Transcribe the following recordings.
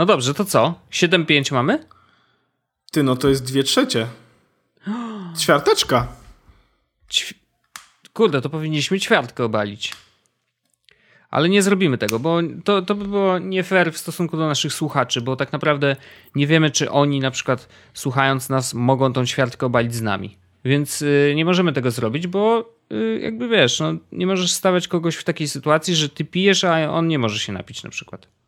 No dobrze, to co? 7-5 mamy? Ty, no to jest dwie trzecie. Ćwiarteczka. Ćwi Kurde, to powinniśmy ćwiartkę obalić. Ale nie zrobimy tego, bo to, to by było nie fair w stosunku do naszych słuchaczy, bo tak naprawdę nie wiemy, czy oni na przykład słuchając nas mogą tą ćwiartkę obalić z nami. Więc y, nie możemy tego zrobić, bo y, jakby wiesz, no, nie możesz stawiać kogoś w takiej sytuacji, że ty pijesz, a on nie może się napić na przykład.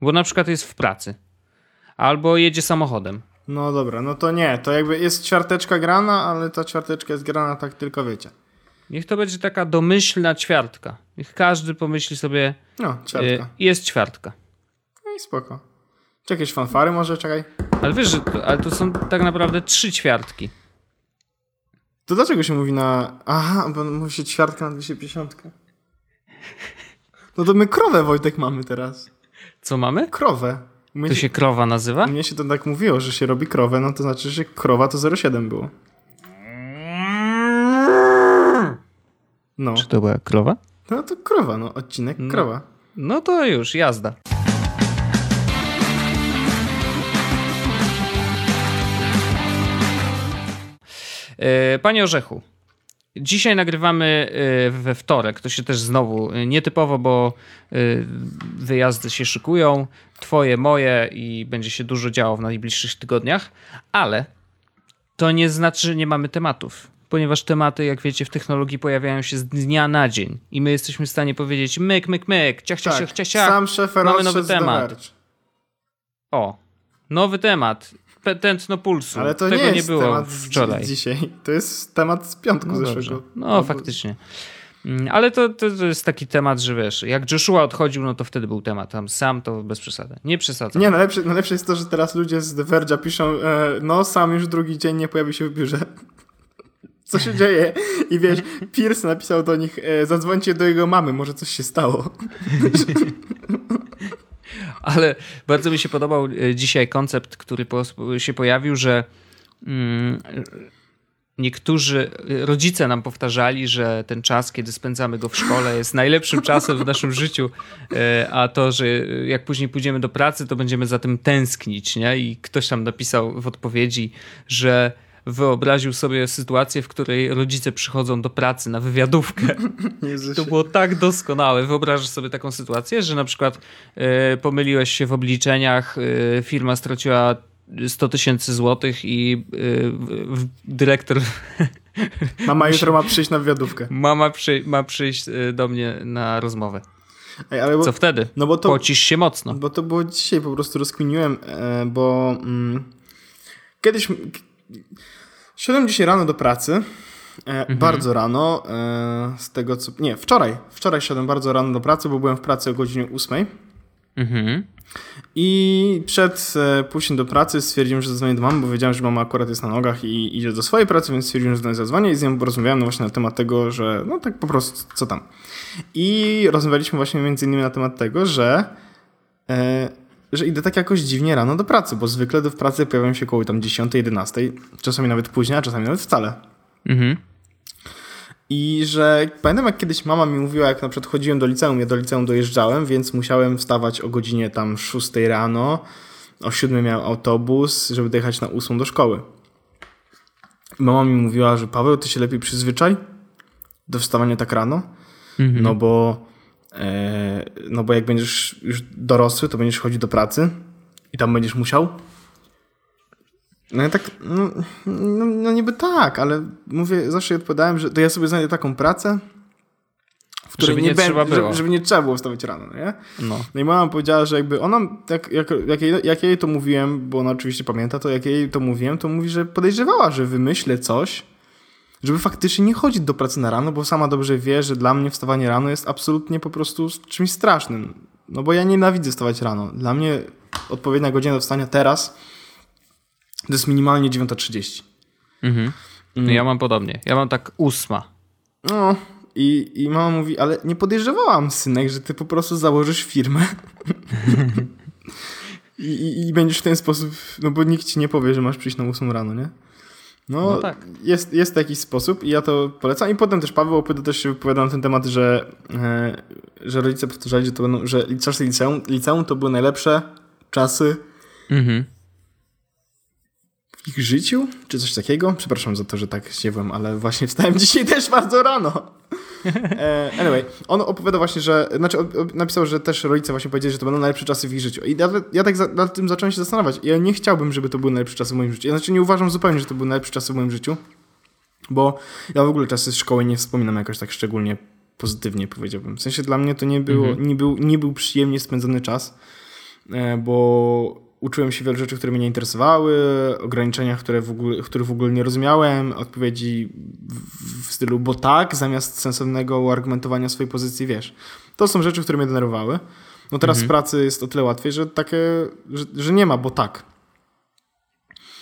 Bo na przykład jest w pracy. Albo jedzie samochodem. No dobra, no to nie, to jakby jest ćwiarteczka grana, ale ta ćwiarteczka jest grana tak tylko wiecie. Niech to będzie taka domyślna ćwiartka. Niech każdy pomyśli sobie, No, y, ćwiartka. jest ćwiartka. No i spoko. Czy jakieś fanfary może, czekaj. Ale wiesz, że to, ale to są tak naprawdę trzy ćwiartki. To dlaczego się mówi na... Aha, bo mówi się ćwiartka na 250. No to my krowę, Wojtek, mamy teraz. Co mamy? Krowę. Mnie To się krowa nazywa? Mnie się to tak mówiło, że się robi krowę, no to znaczy, że krowa to 0,7 było. No. Czy to była krowa? No to krowa, no. Odcinek No. krowa. No to już, jazda. E, Panie Orzechu, dzisiaj nagrywamy e, we wtorek. To się też znowu e, nietypowo, bo e, wyjazdy się szykują. Twoje, moje i będzie się dużo działo w najbliższych tygodniach, ale to nie znaczy, że nie mamy tematów. Ponieważ tematy, jak wiecie, w technologii pojawiają się z dnia na dzień i my jesteśmy w stanie powiedzieć myk, myk, myk, ciach, ciach, ciach, ciach, ciach. Tak, sam szefer Mamy nowy temat. O, nowy temat. Tętno pulsu. Ale to Tego nie nie, było temat z wczoraj. dzisiaj. To jest temat z piątku No zeszłego. dobrze. No, faktycznie. Mm, Ale to, to, to jest taki temat, że wiesz, jak Joshua odchodził, no to wtedy był temat. Tam sam to bez przesady. Nie przesadzam. Nie, najlepsze, najlepsze jest to, że teraz ludzie z The Verge'a piszą, e, no sam już drugi dzień nie pojawił się w biurze. Co się dzieje? I wiesz, Pierce napisał do nich, e, zadzwońcie do jego mamy, może coś się stało. Ale bardzo mi się podobał e, dzisiaj koncept, który się pojawił, że mm, niektórzy e, rodzice nam powtarzali, że ten czas, kiedy spędzamy go w szkole, jest najlepszym czasem w naszym życiu, e, a to, że jak później pójdziemy do pracy, to będziemy za tym tęsknić. Nie? I ktoś tam napisał w odpowiedzi, że wyobraził sobie sytuację, w której rodzice przychodzą do pracy na wywiadówkę Jezusie. to było tak doskonałe. Wyobrażasz sobie taką sytuację, że na przykład e, pomyliłeś się w obliczeniach, e, firma straciła 100 tysięcy złotych i e, dyrektor, Mama jutro ma przyjść na wywiadówkę. mama przy, ma przyjść do mnie na rozmowę. Ej, ale bo, Co wtedy? no bo to, Pocisz się mocno. bo to było dzisiaj, po prostu rozkminiłem, bo mm, kiedyś szedłem dzisiaj rano do pracy, e, bardzo rano, e, z tego co, nie, wczoraj, wczoraj szedłem bardzo rano do pracy, bo byłem w pracy o godzinie 8. Mhm. I przed e, pójściem do pracy stwierdziłem, że zadzwonię do mamy, bo wiedziałem, że mama akurat jest na nogach i idzie do swojej pracy, więc stwierdziłem, że do niej zadzwonię i z nią porozmawiałem no właśnie na temat tego, że no tak po prostu co tam. I rozmawialiśmy właśnie między innymi na temat tego, że, że idę tak jakoś dziwnie rano do pracy, bo zwykle do w pracy pojawiam się koło tam 10, 11, czasami nawet później, a czasami nawet wcale. Mhm. I że pamiętam jak kiedyś mama mi mówiła, jak na przykład chodziłem do liceum, ja do liceum dojeżdżałem, więc musiałem wstawać o godzinie tam 6 rano, o 7 miałem autobus, żeby dojechać na 8 do szkoły. Mama mi mówiła, że Paweł, ty się lepiej przyzwyczaj do wstawania tak rano, Mhm. no bo no bo jak będziesz już dorosły, to będziesz chodził do pracy i tam będziesz musiał. No ja tak, no, no, no niby tak, ale mówię, zawsze odpowiadałem, że to ja sobie znajdę taką pracę, w której Żeby nie, nie trzeba było. Żeby, żeby nie trzeba było wstawać rano, no nie? No. No i mama powiedziała, że jakby ona, jak, jak, jak, jej, jak ja jej to mówiłem, bo ona oczywiście pamięta to, jak ja jej to mówiłem, to mówi, że podejrzewała, że wymyślę coś, żeby faktycznie nie chodzić do pracy na rano, bo sama dobrze wie, że dla mnie wstawanie rano jest absolutnie po prostu czymś strasznym. No bo ja nienawidzę wstawać rano. Dla mnie odpowiednia godzina do wstania teraz to jest minimalnie 9.30. Mhm. No ja mam podobnie. Ja mam tak ósma. No i, i mama mówi, ale nie podejrzewałam, synek, że ty po prostu założysz firmę I, i, i będziesz w ten sposób, no bo nikt ci nie powie, że masz przyjść na 8 rano, nie? No, No tak. jest, jest taki sposób i ja to polecam. I potem też Paweł opowiada, też się wypowiadał na ten temat, że, e, że rodzice powtarzali, że, to będą, że czasy liceum, liceum to były najlepsze czasy Mhm. w ich życiu, czy coś takiego. Przepraszam za to, że tak ziewłem, ale właśnie wstałem dzisiaj też bardzo rano. E, anyway, on opowiada właśnie, że, znaczy napisał, że też rodzice właśnie powiedzieli, że to będą najlepsze czasy w ich życiu. I nawet ja tak za, nad tym zacząłem się zastanawiać. Ja nie chciałbym, żeby to były najlepsze czasy w moim życiu. Ja znaczy nie uważam zupełnie, że to były najlepsze czasy w moim życiu, bo ja w ogóle czasy szkoły nie wspominam jakoś tak szczególnie pozytywnie, powiedziałbym. W sensie dla mnie to nie, było, nie, był, nie był przyjemnie spędzony czas, e, bo uczyłem się wielu rzeczy, które mnie nie interesowały, ograniczeniach, które w ogóle, których w ogóle nie rozumiałem, odpowiedzi w, w stylu bo tak, zamiast sensownego argumentowania swojej pozycji, wiesz. To są rzeczy, które mnie denerwowały. No teraz w pracy jest o tyle łatwiej, że takie, że, że nie ma bo tak.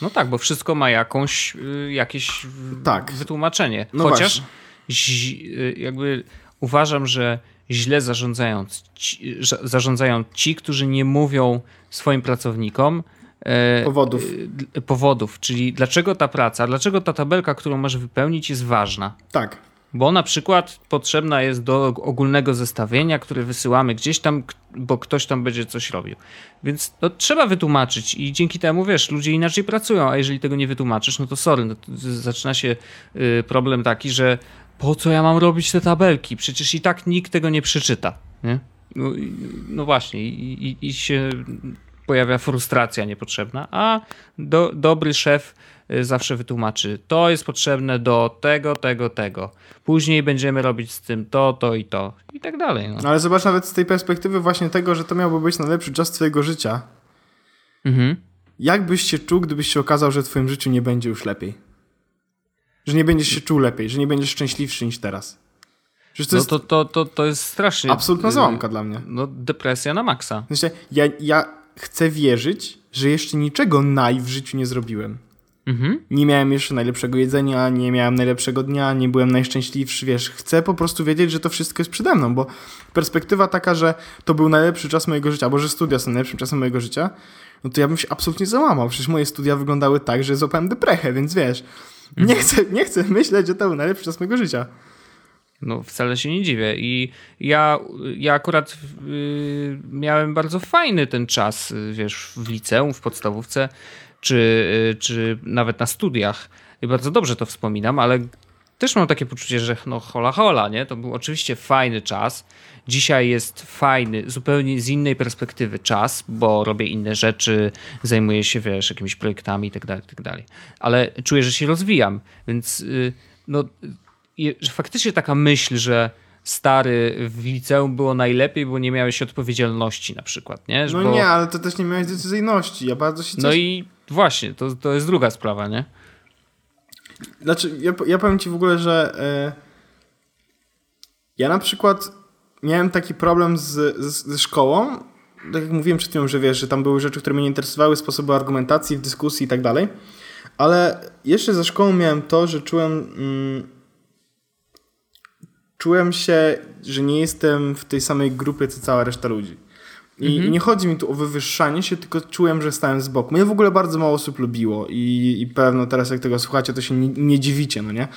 No tak, bo wszystko ma jakąś, y, jakieś Tak. wytłumaczenie. No Chociaż zi- y, jakby uważam, że źle zarządzają ci, zarządzają ci, którzy nie mówią swoim pracownikom e, Powodów. d- powodów, czyli dlaczego ta praca, dlaczego ta tabelka, którą masz wypełnić jest ważna. Tak. Bo na przykład potrzebna jest do ogólnego zestawienia, które wysyłamy gdzieś tam, bo ktoś tam będzie coś robił. Więc no, trzeba wytłumaczyć i dzięki temu, wiesz, ludzie inaczej pracują, a jeżeli tego nie wytłumaczysz, no to sorry, no to zaczyna się y, problem taki, że po co ja mam robić te tabelki? Przecież i tak nikt tego nie przeczyta. Nie? No, i- no właśnie i, i, i się pojawia frustracja niepotrzebna, a do, dobry szef y, zawsze wytłumaczy, to jest potrzebne do tego, tego, tego. Później będziemy robić z tym to, to i to i tak dalej. No. No ale zobacz nawet z tej perspektywy właśnie tego, że to miałby być najlepszy czas twojego życia. Mhm. Jak byś się czuł, gdybyś się okazał, że w twoim życiu nie będzie już lepiej? Że nie będziesz się czuł lepiej, że nie będziesz szczęśliwszy niż teraz. Przecież to No jest to, to, to, to jest strasznie... absolutna y, załamka dla mnie. No depresja na maksa. Sensie, ja, ja chcę wierzyć, że jeszcze niczego naj w życiu nie zrobiłem. Mhm. Nie miałem jeszcze najlepszego jedzenia, nie miałem najlepszego dnia, nie byłem najszczęśliwszy, wiesz, chcę po prostu wiedzieć, że to wszystko jest przede mną, bo perspektywa taka, że to był najlepszy czas mojego życia, albo że studia są najlepszym czasem mojego życia, no to ja bym się absolutnie załamał. Przecież moje studia wyglądały tak, że złapałem deprechę, więc wiesz, nie, chcę, nie chcę myśleć, że to był najlepszy czas mojego życia. No wcale się nie dziwię. I ja, ja akurat y, miałem bardzo fajny ten czas, y, wiesz, w liceum, w podstawówce, czy, y, czy nawet na studiach. I bardzo dobrze to wspominam, ale też mam takie poczucie, że no hola hola, nie? To był oczywiście fajny czas. Dzisiaj jest fajny, zupełnie z innej perspektywy czas, bo robię inne rzeczy, zajmuję się, wiesz, jakimiś projektami i tak dalej, tak. Ale czuję, że się rozwijam, więc y, no, faktycznie taka myśl, że stary w liceum było najlepiej, bo nie miałeś odpowiedzialności na przykład, nie? Że No bo, nie, ale to też nie miałeś decyzyjności. Ja bardzo się No cieszę. i właśnie, to, to jest druga sprawa, nie? Znaczy, ja, ja powiem ci w ogóle, że e, ja na przykład miałem taki problem z, z, ze szkołą. Tak jak mówiłem przed chwilą, że wiesz, że tam były rzeczy, które mnie nie interesowały, sposoby argumentacji, w dyskusji i tak dalej. Ale jeszcze ze szkołą miałem to, że czułem. Mm, czułem się, że nie jestem w tej samej grupie, co cała reszta ludzi. I Mhm. nie chodzi mi tu o wywyższanie się, tylko czułem, że stałem z boku. Mnie w ogóle bardzo mało osób lubiło i, i pewno teraz jak tego słuchacie, to się nie, nie dziwicie, no nie?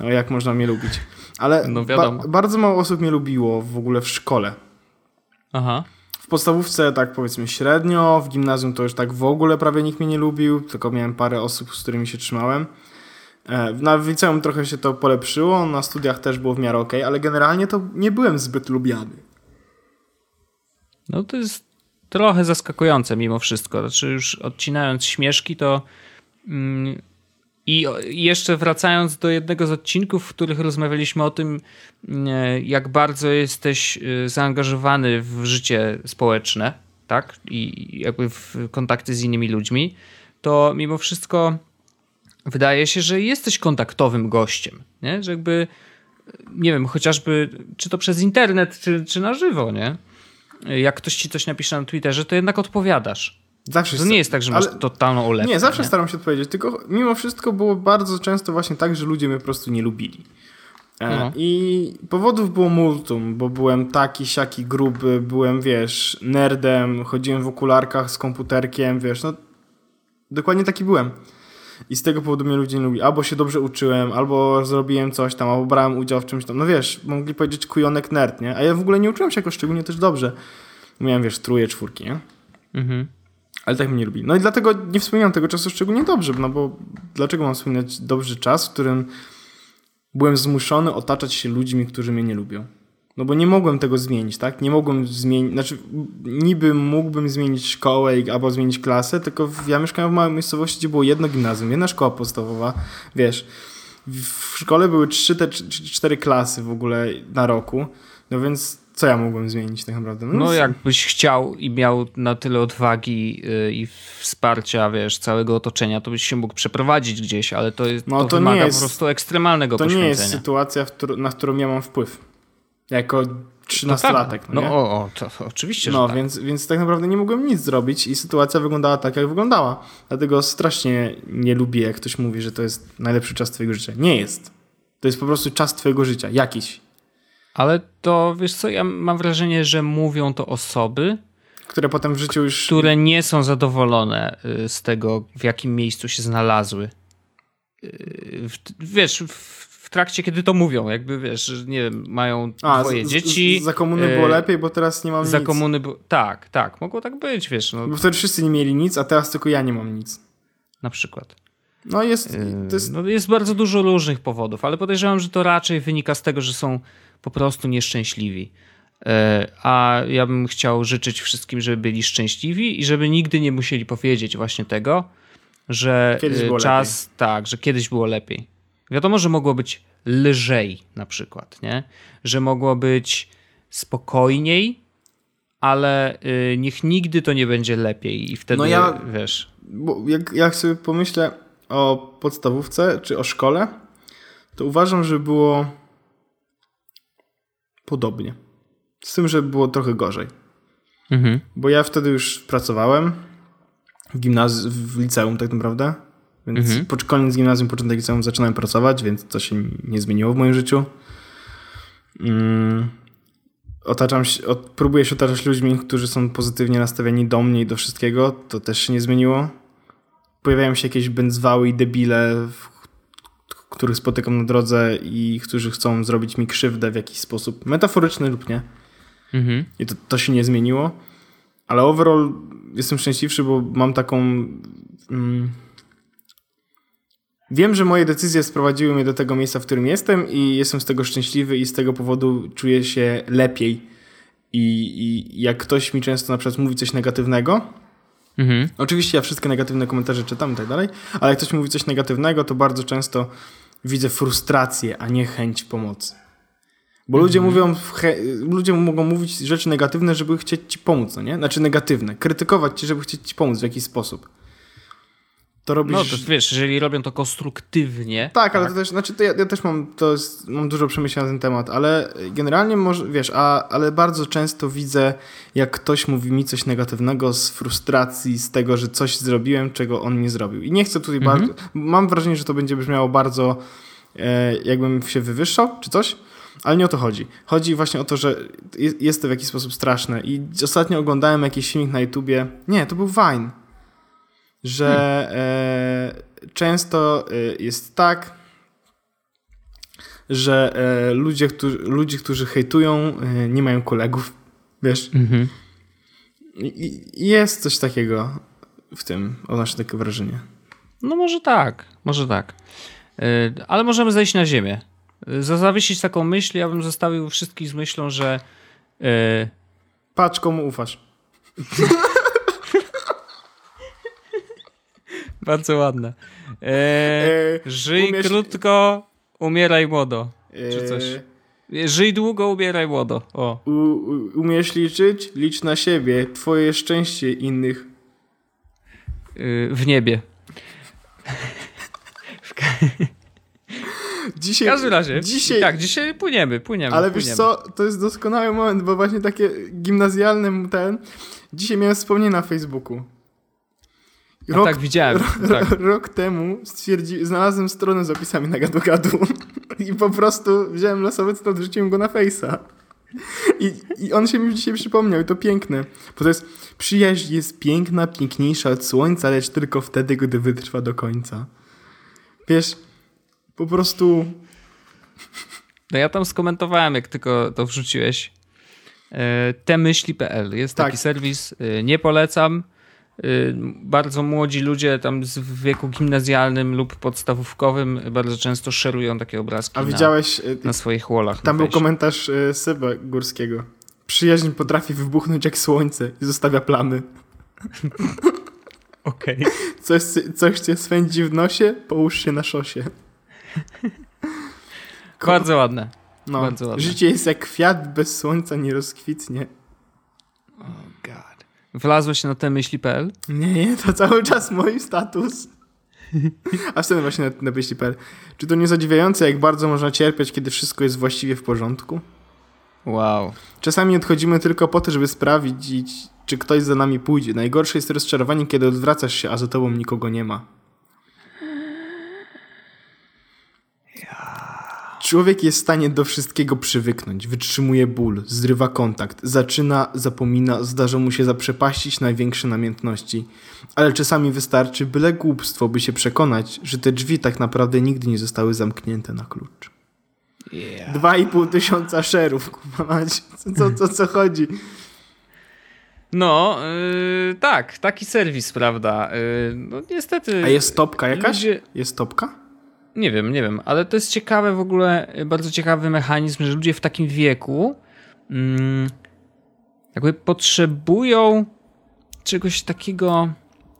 No, jak można mnie lubić. Ale No ba- bardzo mało osób mnie lubiło w ogóle w szkole. Aha. W podstawówce tak powiedzmy średnio, w gimnazjum to już tak w ogóle prawie nikt mnie nie lubił, tylko miałem parę osób, z którymi się trzymałem. E, Na liceum trochę się to polepszyło, na studiach też było w miarę okej, ale generalnie to nie byłem zbyt lubiany. No to jest trochę zaskakujące mimo wszystko. Znaczy już odcinając śmieszki, to mm, i jeszcze wracając do jednego z odcinków, w których rozmawialiśmy o tym, mm, jak bardzo jesteś y, zaangażowany w życie społeczne, tak? I jakby w kontakty z innymi ludźmi, to mimo wszystko wydaje się, że jesteś kontaktowym gościem, nie? Że jakby nie wiem, chociażby czy to przez internet, czy, czy na żywo, nie? Jak ktoś ci coś napisze na Twitterze, to jednak odpowiadasz. Zawsze To nie jest tak, że masz ale- totalną olepkę. Nie, zawsze staram się odpowiedzieć, tylko mimo wszystko było bardzo często właśnie tak, że ludzie mnie po prostu nie lubili. E, No. I powodów było multum, bo byłem taki, siaki gruby, byłem, wiesz, nerdem, chodziłem w okularkach z komputerkiem, wiesz, no dokładnie taki byłem. I z tego powodu mnie ludzie nie lubi. Albo się dobrze uczyłem, albo zrobiłem coś tam, albo brałem udział w czymś tam. No wiesz, mogli powiedzieć kujonek nerd, nie? A ja w ogóle nie uczyłem się jakoś szczególnie też dobrze. Miałem, wiesz, truje, czwórki, nie? Mhm. Ale tak mnie nie lubi. No i dlatego nie wspominam tego czasu szczególnie dobrze, no bo dlaczego mam wspominać dobry czas, w którym byłem zmuszony otaczać się ludźmi, którzy mnie nie lubią? No bo nie mogłem tego zmienić, tak? Nie mogłem zmienić, znaczy niby mógłbym zmienić szkołę albo zmienić klasę, tylko ja mieszkałem w małej miejscowości, gdzie było jedno gimnazjum, jedna szkoła podstawowa, wiesz. W szkole były trzy, te cztery klasy w ogóle na roku, no więc co ja mogłem zmienić tak naprawdę? No, no jakbyś chciał i miał na tyle odwagi yy, i wsparcia, wiesz, całego otoczenia, to byś się mógł przeprowadzić gdzieś, ale to, jest, no, to, to wymaga jest, po prostu ekstremalnego to poświęcenia. To nie jest sytuacja, na którą ja mam wpływ. Jako 13-latek. No, tak. no, no o, o, to, to oczywiście, No, tak. więc, więc tak naprawdę nie mogłem nic zrobić i sytuacja wyglądała tak, jak wyglądała. Dlatego strasznie nie lubię, jak ktoś mówi, że to jest najlepszy czas twojego życia. Nie jest. To jest po prostu czas twojego życia, jakiś. Ale to, wiesz co, ja mam wrażenie, że mówią to osoby, które potem w życiu już... Które nie są zadowolone y, z tego, w jakim miejscu się znalazły. Y, wiesz, w trakcie, kiedy to mówią, jakby wiesz, nie wiem, mają A, dwoje z, dzieci. Z, za komuny było e, lepiej, bo teraz nie mam za nic. Za komuny tak, tak, mogło tak być, wiesz. No. Bo wtedy wszyscy nie mieli nic, a teraz tylko ja nie mam nic. Na przykład. No jest, jest... No jest bardzo dużo różnych powodów, ale podejrzewam, że to raczej wynika z tego, że są po prostu nieszczęśliwi. E, a ja bym chciał życzyć wszystkim, żeby byli szczęśliwi i żeby nigdy nie musieli powiedzieć właśnie tego, że czas, lepiej. tak, że kiedyś było lepiej. Wiadomo, że mogło być lżej na przykład, nie? Że mogło być spokojniej, ale y, niech nigdy to nie będzie lepiej i wtedy, no ja, wiesz... Bo jak, jak sobie pomyślę o podstawówce czy o szkole, to uważam, że było podobnie. Z tym, że było trochę gorzej. Mhm. Bo ja wtedy już pracowałem w gimnazjum, w liceum tak naprawdę. Więc mhm. pod koniec gimnazjum, początek liceum zaczynałem pracować, więc to się nie zmieniło w moim życiu. Um, otaczam się, od, próbuję się otaczać ludźmi, którzy są pozytywnie nastawieni do mnie i do wszystkiego. To też się nie zmieniło. Pojawiają się jakieś będzwały i debile, których spotykam na drodze i którzy chcą zrobić mi krzywdę w jakiś sposób, metaforyczny lub nie. Mhm. I to, to się nie zmieniło. Ale overall jestem szczęśliwszy, bo mam taką... Mm, Wiem, że moje decyzje sprowadziły mnie do tego miejsca, w którym jestem i jestem z tego szczęśliwy i z tego powodu czuję się lepiej. I, i jak ktoś mi często na przykład mówi coś negatywnego, mhm. oczywiście ja wszystkie negatywne komentarze czytam i tak dalej, ale jak ktoś mówi coś negatywnego, to bardzo często widzę frustrację, a nie chęć pomocy. Bo ludzie mhm. mówią, ludzie mogą mówić rzeczy negatywne, żeby chcieć ci pomóc, no nie? Znaczy negatywne. Krytykować cię, żeby chcieć ci pomóc w jakiś sposób to robisz... No to wiesz, jeżeli robią to konstruktywnie... Tak, tak. ale to też, znaczy to ja, ja, też mam, to jest, mam dużo przemyśleń na ten temat, ale generalnie może, wiesz, a, ale bardzo często widzę, jak ktoś mówi mi coś negatywnego z frustracji, z tego, że coś zrobiłem, czego on nie zrobił. I nie chcę tutaj mhm. bardzo... Mam wrażenie, że to będzie brzmiało bardzo e, jakbym się wywyższał, czy coś, ale nie o to chodzi. Chodzi właśnie o to, że jest to w jakiś sposób straszne. I ostatnio oglądałem jakiś filmik na YouTubie. Nie, to był Vine że hmm. e, często e, jest tak, że e, ludzie, którzy, ludzie, którzy hejtują, e, nie mają kolegów. Wiesz? Mhm. I, jest coś takiego w tym, odnoszę takie wrażenie. No może tak, może tak. E, ale możemy zejść na ziemię. E, zawiesić taką myśl, ja bym zostawił wszystkich z myślą, że. Patrz, komu ufasz. Bardzo ładne. Eee, żyj umiesz... krótko, umieraj młodo. Czy coś. Żyj długo, umieraj młodo. O. U, u, umiesz liczyć? Licz na siebie. Twoje szczęście innych. Yy, w niebie. Dzisiaj, w każdym razie. Dzisiaj, tak, dzisiaj płyniemy, płyniemy. Ale płyniemy. wiesz co, to jest doskonały moment, bo właśnie takie gimnazjalne ten. Dzisiaj miałem wspomnienie na Facebooku. Rok, tak, widziałem. Tak. Rok temu stwierdzi, znalazłem stronę z opisami na gadu-gadu i po prostu wziąłem losowy cytat, wrzuciłem go na Face'a. I, I on się mi dzisiaj przypomniał i to piękne. Bo to jest przyjaźń jest piękna, piękniejsza od słońca, lecz tylko wtedy, gdy wytrwa do końca. Wiesz, po prostu... No ja tam skomentowałem, jak tylko to wrzuciłeś. E, temyśli.pl jest tak. taki serwis, e, nie polecam bardzo młodzi ludzie tam w wieku gimnazjalnym lub podstawówkowym bardzo często szerują takie obrazki A widziałeś na, na swoich wallach. Tam był komentarz y, Seba Górskiego. Przyjaźń potrafi wybuchnąć jak słońce i zostawia plamy. Okej. Okay. Coś, coś cię swędzi w nosie, połóż się na szosie. Bardzo ładne. No, Bardzo ładne. Życie jest jak kwiat, bez słońca nie rozkwitnie. Wlazłeś na te myśli.pl? Nie, nie, to cały czas mój status. A wtedy właśnie na, na myśli.pl. Czy to nie zadziwiające, jak bardzo można cierpieć, kiedy wszystko jest właściwie w porządku? Wow. Czasami odchodzimy tylko po to, żeby sprawdzić, czy ktoś za nami pójdzie. Najgorsze jest rozczarowanie, kiedy odwracasz się, a za tobą nikogo nie ma. Człowiek jest w stanie do wszystkiego przywyknąć, wytrzymuje ból, zrywa kontakt, zaczyna, zapomina, zdarza mu się zaprzepaścić największe namiętności. Ale czasami wystarczy byle głupstwo, by się przekonać, że te drzwi tak naprawdę nigdy nie zostały zamknięte na klucz. Dwa i pół tysiąca szerów, kumać. Co, co, co chodzi? No, yy, tak, taki serwis, prawda. Yy, no niestety. A jest topka jakaś? Ludzie... Jest topka? Nie wiem, nie wiem, ale to jest ciekawe w ogóle, bardzo ciekawy mechanizm, że ludzie w takim wieku mm, jakby potrzebują czegoś takiego,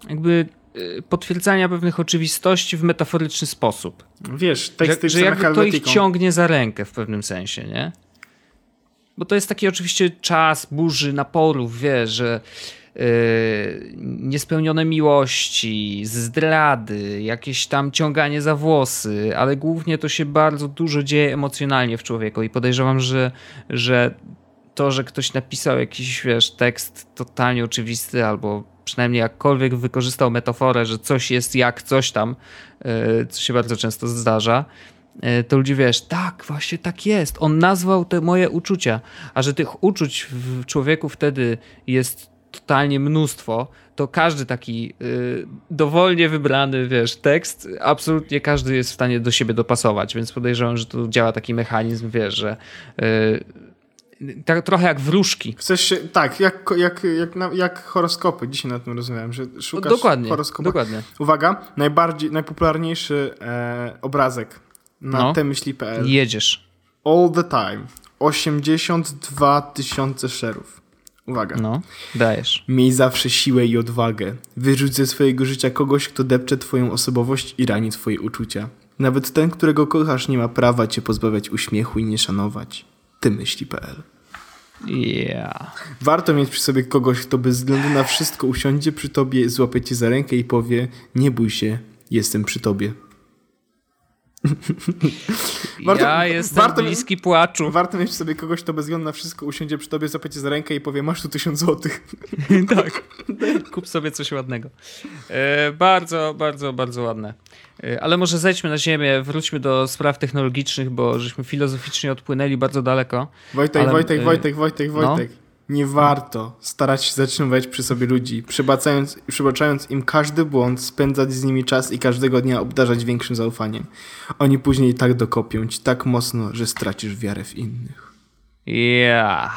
jakby y, potwierdzania pewnych oczywistości w metaforyczny sposób. Wiesz, teksty że, że jakby to ich ciągnie za rękę w pewnym sensie, nie? Bo to jest taki oczywiście czas burzy, naporów, wiesz, że niespełnione miłości, zdrady, jakieś tam ciąganie za włosy, ale głównie to się bardzo dużo dzieje emocjonalnie w człowieku i podejrzewam, że, że to, że ktoś napisał jakiś, wiesz, tekst totalnie oczywisty albo przynajmniej jakkolwiek wykorzystał metaforę, że coś jest jak coś tam, yy, co się bardzo często zdarza, yy, to ludzie wiesz, tak, właśnie tak jest. On nazwał te moje uczucia, a że tych uczuć w człowieku wtedy jest totalnie mnóstwo, to każdy taki y, dowolnie wybrany, wiesz, tekst, absolutnie każdy jest w stanie do siebie dopasować, więc podejrzewam, że tu działa taki mechanizm, wiesz, że y, tak, trochę jak wróżki. Chcesz się, tak, jak, jak, jak, jak horoskopy. Dzisiaj na tym rozmawiałem, że szukasz dokładnie, horoskopu. Dokładnie. Uwaga, najbardziej, najpopularniejszy e, obrazek na no. temyśli.pl. Jedziesz. All the time. 82 tysiące szerów. Uwaga. No, dajesz. Miej zawsze siłę i odwagę. Wyrzuć ze swojego życia kogoś, kto depcze twoją osobowość i rani twoje uczucia. Nawet ten, którego kochasz, nie ma prawa cię pozbawiać uśmiechu i nie szanować. Ty myśli.pl Yeah. Warto mieć przy sobie kogoś, kto bez względu na wszystko usiądzie przy tobie, złapie cię za rękę i powie: Nie bój się, jestem przy tobie. warto, ja jestem warto, bliski płaczu. Warto mieć sobie kogoś, kto bez względu na wszystko usiądzie przy tobie, zapycie za rękę i powie, masz tu tysiąc złotych. tak. Kup sobie coś ładnego. E, bardzo, bardzo, bardzo ładne. E, ale może zejdźmy na ziemię, wróćmy do spraw technologicznych, bo żeśmy filozoficznie odpłynęli bardzo daleko. Wojtek, ale, Wojtek, Wojtek, Wojtek, Wojtek. No? Nie warto starać się zatrzymywać przy sobie ludzi, przybaczając, przybaczając im każdy błąd, spędzać z nimi czas i każdego dnia obdarzać większym zaufaniem. Oni później tak dokopią ci tak mocno, że stracisz wiarę w innych. Ja.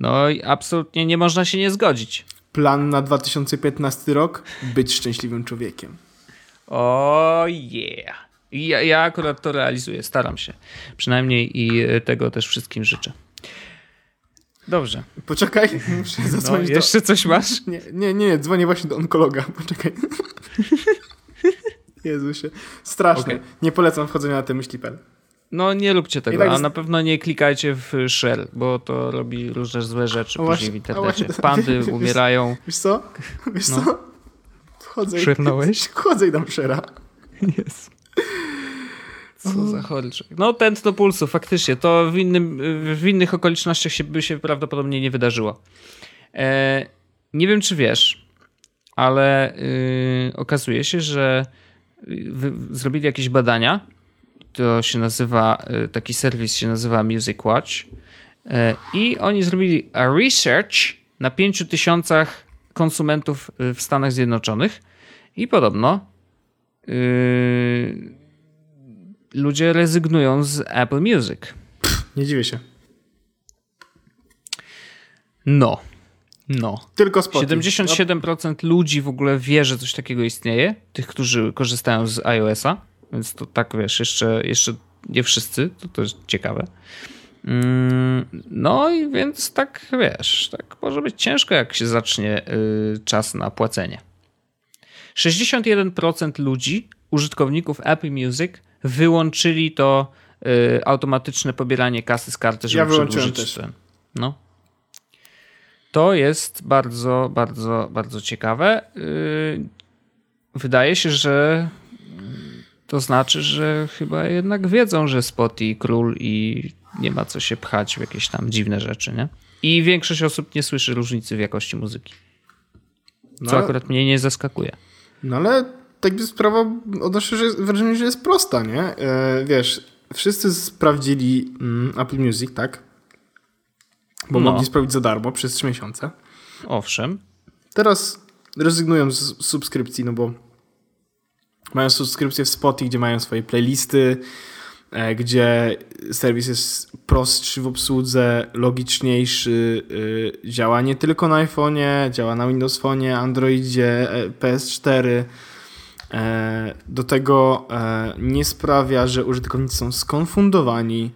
No i absolutnie nie można się nie zgodzić. Plan na 2015 rok? Być szczęśliwym człowiekiem. O oh yeah. Ja, ja akurat to realizuję, staram się. Przynajmniej i tego też wszystkim życzę. Dobrze. Poczekaj, muszę no, zadzwonić no, Jeszcze do... coś masz? Nie, nie, nie, dzwonię właśnie do onkologa. Poczekaj. Jezusie. Straszne. Okay. Nie polecam wchodzenia na te myśli.pl. No nie róbcie tego, tak a jest... na pewno nie klikajcie w share, bo to robi różne złe rzeczy później właśnie, w internecie. Właśnie, Pandy wiesz, umierają. Wiesz co? Wiesz no. co? Wchodzę Szernąłeś? i, wchodzę i dam share'a. Jest. Co za choryczek. No tętno pulsu, faktycznie. To w, innym, w innych okolicznościach się, by się prawdopodobnie nie wydarzyło. E, nie wiem, czy wiesz, ale y, okazuje się, że y, zrobili jakieś badania. To się nazywa, y, taki serwis się nazywa Music Watch. E, I oni zrobili research na 5 tysiącach konsumentów w Stanach Zjednoczonych. I podobno yy, ludzie rezygnują z Apple Music. nie dziwię się. No. No. Tylko Spotify. 77% ludzi w ogóle wie, że coś takiego istnieje, tych, którzy korzystają z iOS-a, więc to tak wiesz, jeszcze, jeszcze nie wszyscy, to też ciekawe. Mm, no i więc tak wiesz, tak może być ciężko, jak się zacznie y, czas na płacenie. 61% ludzi, użytkowników Apple Music, wyłączyli to y, automatyczne pobieranie kasy z karty, żeby Ja przedłużyć ten. No. To jest bardzo, bardzo, bardzo ciekawe. Y, wydaje się, że to znaczy, że chyba jednak wiedzą, że Spotify król i nie ma co się pchać w jakieś tam dziwne rzeczy, nie? I większość osób nie słyszy różnicy w jakości muzyki. Co No. akurat mnie nie zaskakuje. No ale tak by sprawa odnoszę że wrażenie, że jest prosta, nie? E, wiesz, wszyscy sprawdzili mm, Apple Music, tak? Bo No. mogli sprawdzić za darmo przez 3 miesiące. Owszem. Teraz rezygnują z subskrypcji, no bo mają subskrypcję w Spotify, gdzie mają swoje playlisty, e, gdzie serwis jest prostszy w obsłudze, logiczniejszy, y, działa nie tylko na iPhone'ie, działa na Windows Phone, Androidzie, e, PS4. E, Do tego e, nie sprawia, że użytkownicy są skonfundowani,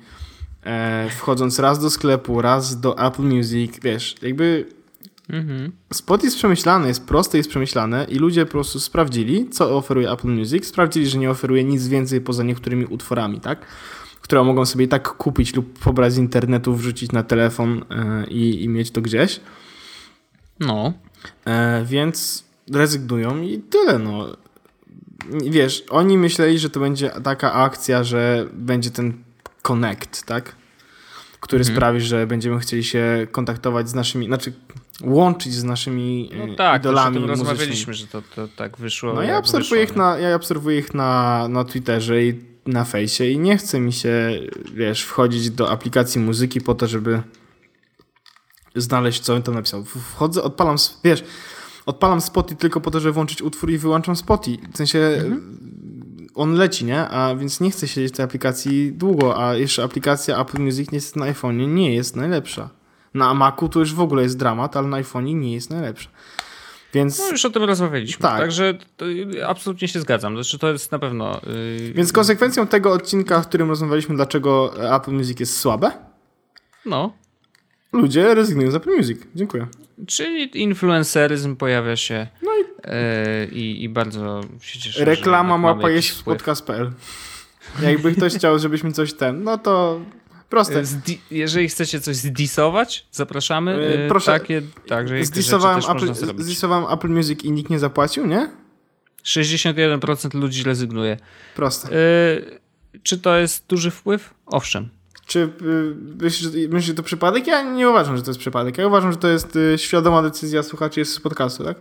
e, wchodząc raz do sklepu, raz do Apple Music, wiesz, jakby Mhm. Spot jest przemyślany, jest prosty, jest przemyślany i ludzie po prostu sprawdzili, co oferuje Apple Music, sprawdzili, że nie oferuje nic więcej poza niektórymi utworami, tak? Które mogą sobie i tak kupić lub pobrać z internetu, wrzucić na telefon i, i mieć to gdzieś. No. Więc rezygnują i tyle, no. Wiesz, oni myśleli, że to będzie taka akcja, że będzie ten connect, tak? Który Mhm. sprawi, że będziemy chcieli się kontaktować z naszymi, znaczy łączyć z naszymi No e, tak, już o idolami tym muzycznymi. rozmawialiśmy, że to, to tak wyszło. No ja obserwuję, wyszło, ich na, ja obserwuję ich na, na Twitterze i na fejsie i nie chce mi się, wiesz, wchodzić do aplikacji muzyki po to, żeby znaleźć, co on tam napisał. Wchodzę, odpalam, wiesz, odpalam Spotify tylko po to, żeby włączyć utwór i wyłączam Spotify. W sensie on leci, nie? A więc nie chcę siedzieć w tej aplikacji długo, a jeszcze aplikacja Apple Music niestety na iPhone'ie nie jest najlepsza. Na Macu to już w ogóle jest dramat, ale na iPhone'ie nie jest najlepsza. Więc... No już o tym rozmawialiśmy. Tak. Także to, absolutnie się zgadzam. Znaczy to jest na pewno. Yy, Więc konsekwencją tego odcinka, w którym rozmawialiśmy, dlaczego Apple Music jest słabe, No. Ludzie rezygnują z Apple Music. Dziękuję. Czyli influenceryzm pojawia się. No i Yy, i, I bardzo się cieszę. reklama mapa jakiś jeść w podcast.pl. Jakby ktoś chciał, żebyśmy coś ten, no to proste. Zdi- jeżeli chcecie coś zdisować, zapraszamy. E, Yy, proszę, Takie, także Zdisowałem Apple, zdisowałem Apple Music i nikt nie zapłacił, nie? 61% ludzi rezygnuje. Proste. Yy, czy to jest duży wpływ? Owszem. Czy y, myślisz, że- myślisz, że to przypadek? Ja nie uważam, że to jest przypadek. Ja uważam, że to jest y, świadoma decyzja słuchaczy z podcastu, tak?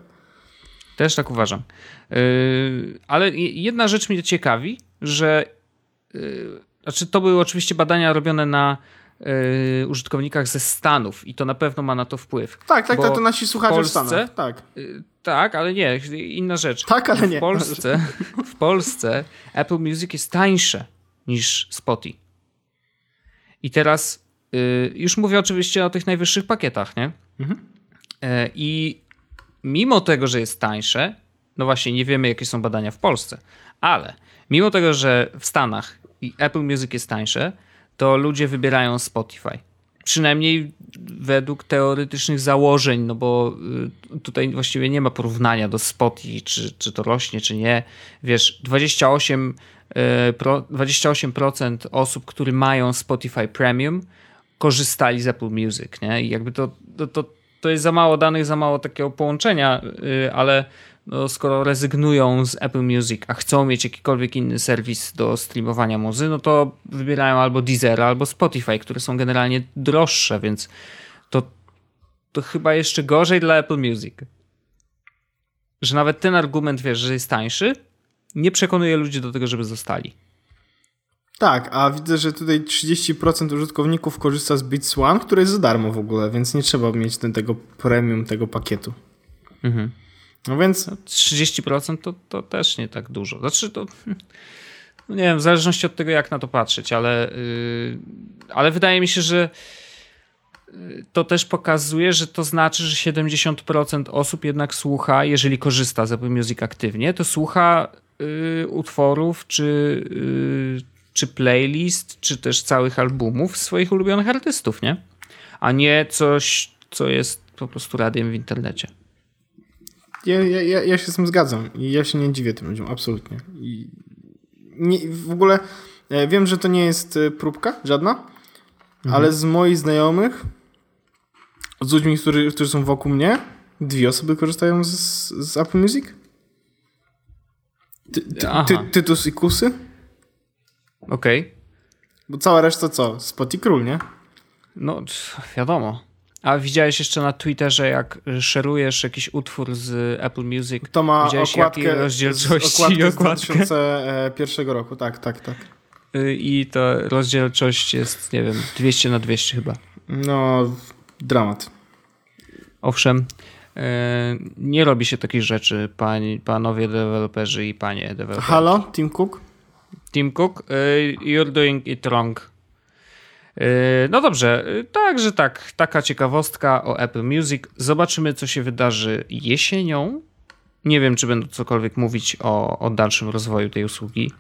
Też tak uważam. Yy, ale je- jedna rzecz mnie ciekawi, że znaczy to były oczywiście badania robione na użytkownikach ze Stanów i to na pewno ma na to wpływ. Tak, tak, Bo tak, to nasi słuchacze w, Polsce- Stanach. Tak. Tak, ale nie, inna rzecz. Tak, ale nie. W Polsce, w Polsce Apple Music jest tańsze niż Spotify. I teraz yy, już mówię oczywiście o tych najwyższych pakietach, nie? Mhm. E, I mimo tego, że jest tańsze, no właśnie nie wiemy, jakie są badania w Polsce, ale mimo tego, że w Stanach i Apple Music jest tańsze, to ludzie wybierają Spotify. Przynajmniej według teoretycznych założeń, no bo y, tutaj właściwie nie ma porównania do Spotify, czy, czy to rośnie, czy nie. Wiesz, 28, y, pro, 28% osób, które mają Spotify Premium, korzystali z Apple Music, nie? I jakby to, to, to, to jest za mało danych, za mało takiego połączenia, yy, ale no, skoro rezygnują z Apple Music, a chcą mieć jakikolwiek inny serwis do streamowania muzy, no to wybierają albo Deezera, albo Spotify, które są generalnie droższe, więc to, to chyba jeszcze gorzej dla Apple Music. Że nawet ten argument, wiesz, że jest tańszy, nie przekonuje ludzi do tego, żeby zostali. Tak, a widzę, że tutaj 30% użytkowników korzysta z Beats One, które jest za darmo w ogóle, więc nie trzeba mieć ten, tego premium, tego pakietu. Mhm. No więc 30% to, to też nie tak dużo. Znaczy to. No nie wiem, w zależności od tego, jak na to patrzeć, ale, yy, ale wydaje mi się, że to też pokazuje, że to znaczy, że 70% osób jednak słucha, jeżeli korzysta z Apple Music aktywnie, to słucha y, utworów czy, y, czy playlist, czy też całych albumów swoich ulubionych artystów, nie? A nie coś, co jest po prostu radiem w internecie. Ja, ja, ja się z tym zgadzam i ja się nie dziwię tym ludziom, absolutnie. I nie, w ogóle e, wiem, że to nie jest e, próbka żadna, mhm. ale z moich znajomych, z ludźmi, którzy, którzy są wokół mnie, dwie osoby korzystają z, z Apple Music. Ty, ty, ty, tytus i Kusy. Okej. Okay. Bo cała reszta co? Spot i Król, nie? No, wiadomo. A widziałeś jeszcze na Twitterze, jak szerujesz jakiś utwór z Apple Music? To ma widziałeś okładkę, rozdzielczości okładkę z 2001 roku, tak, tak, tak. Y, I to rozdzielczość jest, nie wiem, 200 na 200 chyba. No, dramat. Owszem, nie robi się takich rzeczy, pani, panowie deweloperzy i panie deweloperzy. Halo, Tim Cook? Tim Cook, y, you're doing it wrong. Yy, no dobrze, także tak, taka ciekawostka o Apple Music. Zobaczymy, co się wydarzy jesienią. Nie wiem, czy będę cokolwiek mówić o, o dalszym rozwoju tej usługi,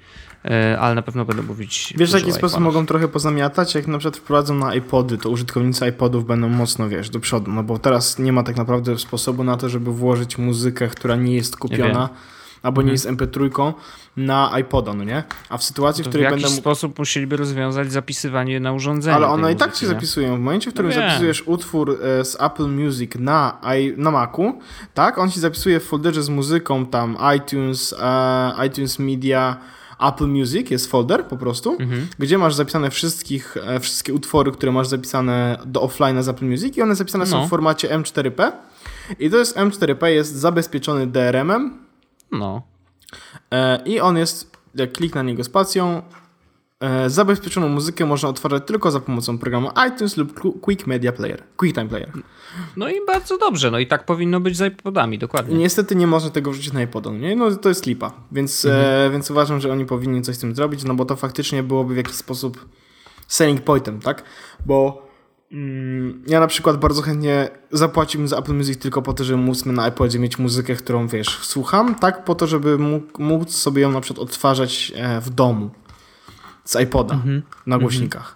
ale na pewno będę mówić. Wiesz, w jaki sposób mogą trochę pozamiatać? Jak na przykład wprowadzą na iPody, to użytkownicy iPodów będą mocno, wiesz, do przodu, no bo teraz nie ma tak naprawdę sposobu na to, żeby włożyć muzykę, która nie jest kupiona. Nie albo nie mhm. jest MP3 na iPoda, no nie? A w sytuacji, w której w jakiś będą... sposób musieliby rozwiązać zapisywanie na urządzeniu. Ale one i tak się zapisują. W momencie, w którym no zapisujesz utwór e, z Apple Music na, na Macu, tak? On się zapisuje w folderze z muzyką, tam iTunes, uh, iTunes Media, Apple Music jest folder po prostu, mhm. gdzie masz zapisane wszystkich, e, wszystkie utwory, które masz zapisane do offline z Apple Music i one zapisane no. są w formacie M4P. I to jest M4P jest zabezpieczony DRM-em, no. E, I on jest, jak klik na niego spacją, zabezpieczoną muzykę można otworzyć tylko za pomocą programu iTunes lub Quick Media Player, QuickTime Player. No i bardzo dobrze, no i tak powinno być z iPodami, dokładnie. Niestety nie można tego wrzucić na iPoda, nie? No to jest lipa, więc, e, mhm. e, więc uważam, że oni powinni coś z tym zrobić, no bo to faktycznie byłoby w jakiś sposób selling pointem, tak? Bo Mm, ja na przykład bardzo chętnie zapłaciłbym za Apple Music tylko po to, żeby móc na iPodzie mieć muzykę, którą wiesz, słucham, tak po to, żeby mógł, móc sobie ją na przykład odtwarzać e, w domu z iPoda mm -hmm. na głośnikach.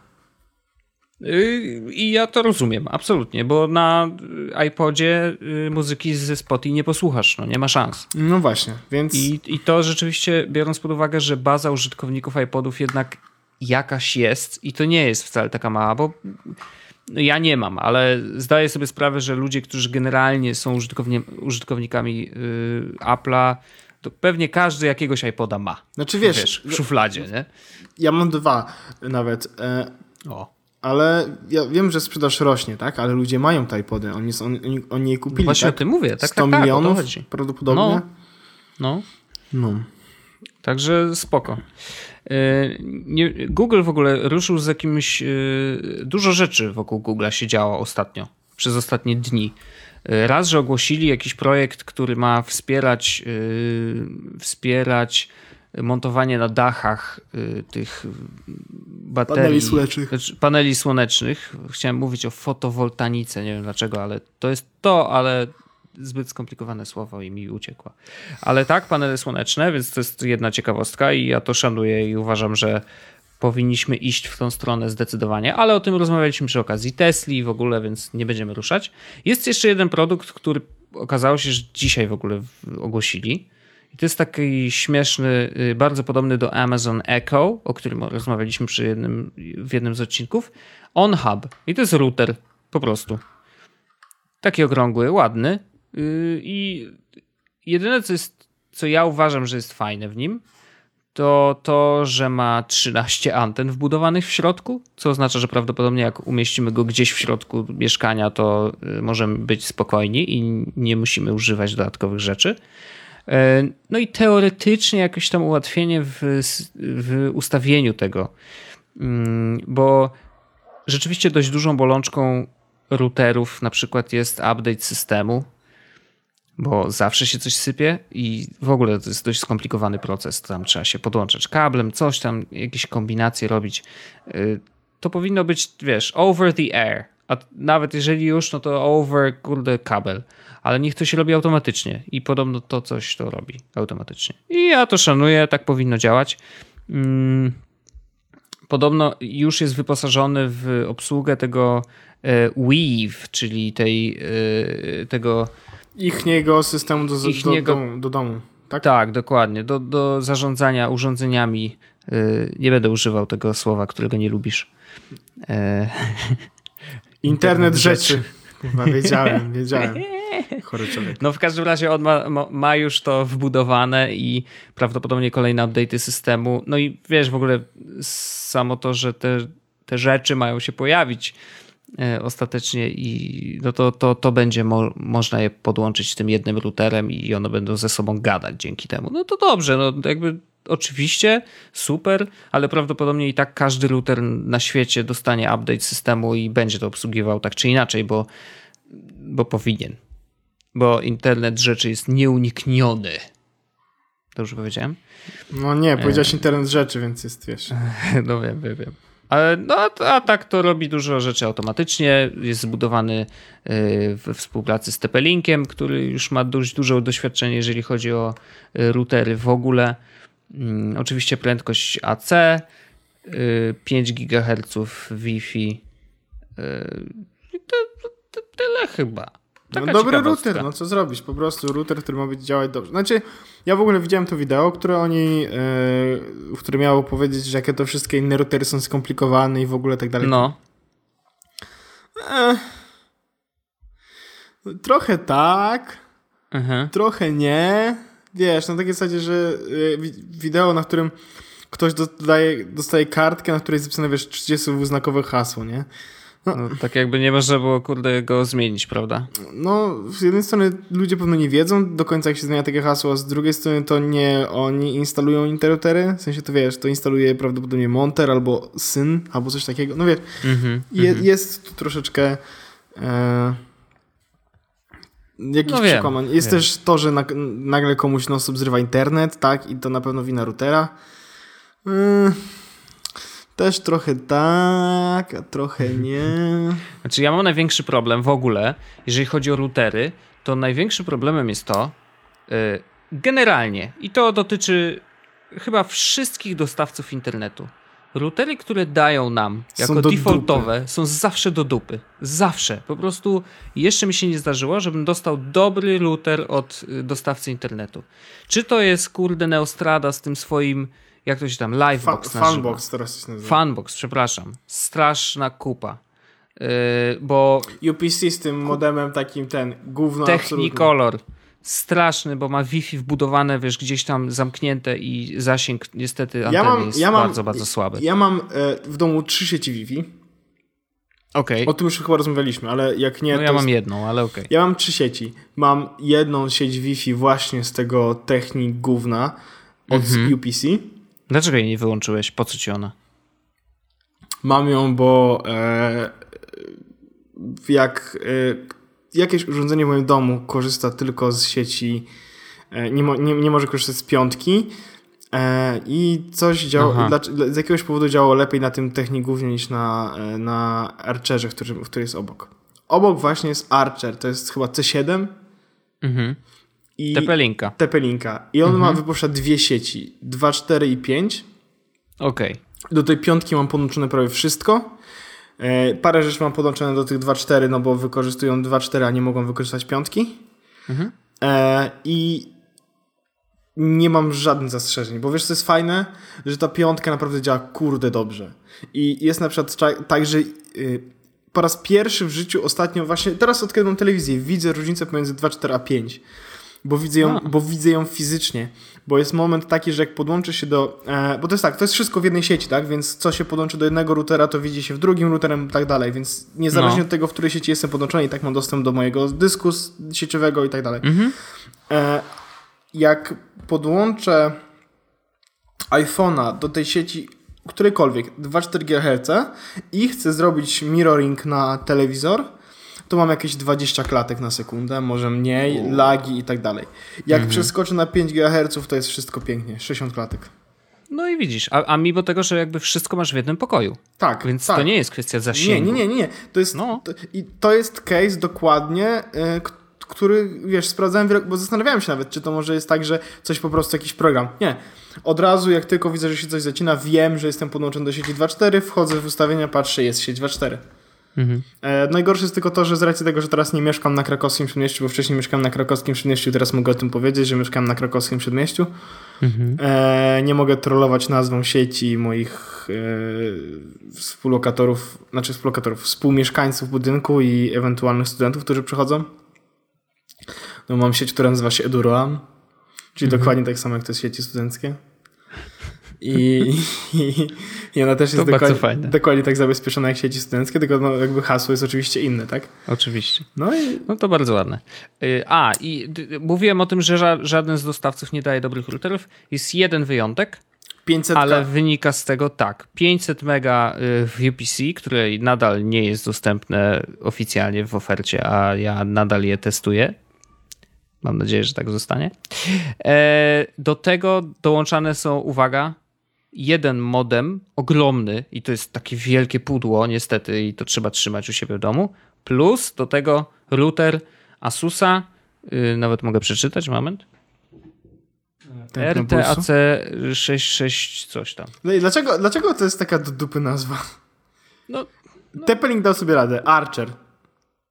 Y, I ja to rozumiem, absolutnie, bo na iPodzie y, muzyki ze Spotify nie posłuchasz, no nie ma szans. No właśnie, więc... I, I to rzeczywiście, biorąc pod uwagę, że baza użytkowników iPodów jednak jakaś jest i to nie jest wcale taka mała, bo ja nie mam, ale zdaję sobie sprawę, że ludzie, którzy generalnie są użytkowni użytkownikami yy, Apple'a, to pewnie każdy jakiegoś iPoda ma. Znaczy wiesz, wiesz w szufladzie, nie? Ja mam dwa nawet. E, o. Ale ja wiem, że sprzedaż rośnie, tak? Ale ludzie mają te iPody, oni, oni, oni je kupili. No właśnie tak? o tym mówię, tak? 100 tak, tak, milionów prawdopodobnie. No. no. no. Także spoko. E, Google w ogóle ruszył z jakimś. E, dużo rzeczy wokół Google'a się działo ostatnio, przez ostatnie dni. E, raz, że ogłosili jakiś projekt, który ma wspierać, wspierać montowanie na dachach tych baterii. Paneli słonecznych. Znaczy, paneli słonecznych. Chciałem mówić o fotowoltanice, nie wiem dlaczego, ale to jest to, ale zbyt skomplikowane słowo i mi uciekło. Ale tak, panele słoneczne, więc to jest jedna ciekawostka i ja to szanuję i uważam, że powinniśmy iść w tą stronę zdecydowanie, ale o tym rozmawialiśmy przy okazji Tesli i w ogóle, więc nie będziemy ruszać. Jest jeszcze jeden produkt, który okazało się, że dzisiaj w ogóle ogłosili. I to jest taki śmieszny, y, bardzo podobny do Amazon Echo, o którym rozmawialiśmy przy jednym, w jednym z odcinków. OnHub. I to jest router, po prostu. Taki okrągły, ładny, Yy, I jedyne, co jest, co ja uważam, że jest fajne w nim, to to, że ma 13 anten wbudowanych w środku, co oznacza, że prawdopodobnie jak umieścimy go gdzieś w środku mieszkania, to y, możemy być spokojni i nie musimy używać dodatkowych rzeczy. Yy, no i teoretycznie jakieś tam ułatwienie w, w ustawieniu tego, yy, bo rzeczywiście dość dużą bolączką routerów na przykład jest update systemu, bo zawsze się coś sypie i w ogóle to jest dość skomplikowany proces. Tam trzeba się podłączać kablem, coś tam, jakieś kombinacje robić. Y, to powinno być, wiesz, over the air, A nawet jeżeli już, no to over, kurde, kabel. Ale niech to się robi automatycznie i podobno to coś to robi automatycznie. I ja to szanuję, tak powinno działać. Mm, podobno już jest wyposażony w obsługę tego e, Weave, czyli tej, e, tego ichniego systemu do, ichniego, do, do domu. Tak, tak dokładnie. Do, do zarządzania urządzeniami. E, nie będę używał tego słowa, którego nie lubisz. Internet rzeczy. Chyba wiedziałem, wiedziałem. Chory człowiek. No w każdym razie on ma, ma już to wbudowane i prawdopodobnie kolejne update'y systemu. No i wiesz, w ogóle samo to, że te, te rzeczy mają się pojawić e, ostatecznie i no to, to, to będzie mo można je podłączyć tym jednym routerem i one będą ze sobą gadać dzięki temu. No to dobrze, no jakby oczywiście super, ale prawdopodobnie i tak każdy router na świecie dostanie update systemu i będzie to obsługiwał tak czy inaczej, bo, bo powinien. Bo internet rzeczy jest nieunikniony. Dobrze powiedziałem? No nie, powiedziałeś e... internet rzeczy, więc jest, wiesz. No wiem, wiem, wiem. No, a tak to robi dużo rzeczy automatycznie. Jest zbudowany e, we współpracy z TP-Linkiem, który już ma dość duże doświadczenie, jeżeli chodzi o e, routery w ogóle. Mm, oczywiście prędkość AC, 5 y, GHz Wi-Fi. Y, to, to, tyle chyba. No dobry router, no co zrobić? Po prostu router, który ma być działać dobrze. Znaczy, ja w ogóle widziałem to wideo, które oni, yy, które miało powiedzieć, że jakie to wszystkie inne routery są skomplikowane i w ogóle tak dalej. No. trochę tak, mhm. trochę nie wiesz, na takiej zasadzie, że y, wideo, na którym ktoś dodaje, dostaje kartkę, na której jest zapisane, wiesz, 30-znakowe hasło, nie? No. tak jakby nie można było, kurde, go zmienić, prawda? No, z jednej strony ludzie pewno nie wiedzą do końca, jak się zmienia takie hasło, a z drugiej strony to nie oni instalują interrutery, w sensie to wiesz, to instaluje prawdopodobnie Monter albo Syn, albo coś takiego, no wiesz, mm -hmm, je, mm -hmm. jest tu troszeczkę... E Jakiś no przekłamań. Jest wiem. też to, że nagle komuś non zrywa internet, tak? I to na pewno wina routera. Yy, też trochę tak, a trochę nie. Znaczy ja mam największy problem w ogóle, jeżeli chodzi o routery, to największym problemem jest to, yy, generalnie, i to dotyczy chyba wszystkich dostawców internetu, Routery, które dają nam jako defaultowe, dupy. są zawsze do dupy. Zawsze. Po prostu jeszcze mi się nie zdarzyło, żebym dostał dobry router od y, dostawcy internetu. Czy to jest kurde Neostrada z tym swoim, jak to się tam, Livebox Fa Funbox teraz się nazywa. Funbox, przepraszam. Straszna kupa. Yy, bo... UPC z tym modemem takim ten, gówno Technicolor. Absolutnie straszny, bo ma Wi-Fi wbudowane, wiesz, gdzieś tam zamknięte i zasięg niestety anteny ja mam, jest ja mam, bardzo, bardzo słaby. Ja mam e, w domu trzy sieci Wi-Fi. Okay. O tym już chyba rozmawialiśmy, ale jak nie. No ja mam jedną, ale okej. Okay. Ja mam trzy sieci. Mam jedną sieć Wi-Fi właśnie z tego technik gówna od mhm. UPC. Dlaczego jej nie wyłączyłeś? Po co ci ona? Mam ją, bo e, jak e, jakieś urządzenie w moim domu korzysta tylko z sieci, e, nie, mo, nie, nie może korzystać z piątki e, i coś działo, z jakiegoś powodu działało lepiej na tym technikównie niż na, e, na Archerze, który, który jest obok. Obok właśnie jest Archer, to jest chyba C7 mhm. I TP-Linka. TP-Linka. I on mhm. ma wypuszcza dwie sieci, 2.4 i 5. Okej. Okay. Do tej piątki mam podłączone prawie wszystko. E, parę rzeczy mam podłączone do tych 2.4, no bo wykorzystują 2.4, a nie mogą wykorzystać piątki. Mhm. E, I nie mam żadnych zastrzeżeń, bo wiesz co jest fajne? Że ta piątka naprawdę działa kurde dobrze. I jest na przykład tak, że y, po raz pierwszy w życiu ostatnio właśnie, teraz od kiedy mam telewizję, widzę różnicę pomiędzy 2.4 a 5 bo widzę ją, bo widzę ją fizycznie. Bo jest moment taki, że jak podłączy się do. E, bo to jest tak, to jest wszystko w jednej sieci, tak? Więc co się podłączy do jednego routera, to widzi się w drugim routerem i tak dalej. Więc niezależnie no. od tego, w której sieci jestem podłączony, i tak mam dostęp do mojego dysku sieciowego i tak dalej. Mhm. E, jak podłączę iPhone'a do tej sieci którejkolwiek 2,4 GHz i chcę zrobić mirroring na telewizor, to mam jakieś 20 klatek na sekundę, może mniej, lagi i tak dalej. Jak mhm. przeskoczę na 5 GHz, to jest wszystko pięknie, 60 klatek. No i widzisz, a, a mimo tego, że jakby wszystko masz w jednym pokoju. Tak, Więc tak. to nie jest kwestia zasięgu. Nie, nie, nie, nie. To jest, No. to, I to jest case dokładnie, y, który, wiesz, sprawdzałem, bo zastanawiałem się nawet, czy to może jest tak, że coś po prostu, jakiś program. Nie. Od razu, jak tylko widzę, że się coś zacina, wiem, że jestem podłączony do sieci 2.4, wchodzę w ustawienia, patrzę, jest sieć 2.4. Mhm. E, najgorsze jest tylko to, że z racji tego, że teraz nie mieszkam na krakowskim przedmieściu, bo wcześniej mieszkałem na krakowskim przedmieściu, teraz mogę o tym powiedzieć, że mieszkałem na krakowskim przedmieściu. Mhm. E, nie mogę trollować nazwą sieci moich e, współlokatorów, znaczy współlokatorów, współmieszkańców budynku i ewentualnych studentów, którzy przychodzą. No, mam sieć, która nazywa się EduRoam, czyli Mhm. dokładnie tak samo jak te sieci studenckie. I, i, i ona też jest To dokładnie, fajne. dokładnie tak zabezpieczona jak sieci studenckie, tylko no, jakby hasło jest oczywiście inne, tak? Oczywiście. No i No to bardzo ładne. Y, A, i mówiłem o tym, że ża- żaden z dostawców nie daje dobrych routerów. Jest jeden wyjątek, 500 ale wynika z tego tak. 500 mega y, w UPC, które nadal nie jest dostępne oficjalnie w ofercie, a ja nadal je testuję. Mam nadzieję, że tak zostanie. E, Do tego dołączane są, uwaga, jeden modem ogromny i to jest takie wielkie pudło niestety i to trzeba trzymać u siebie w domu, plus do tego router Asusa, y, nawet mogę przeczytać, moment, Tak. RTAC 66 coś tam. No i dlaczego, dlaczego to jest taka do dupy nazwa? No, Tepeling dał sobie radę. Archer.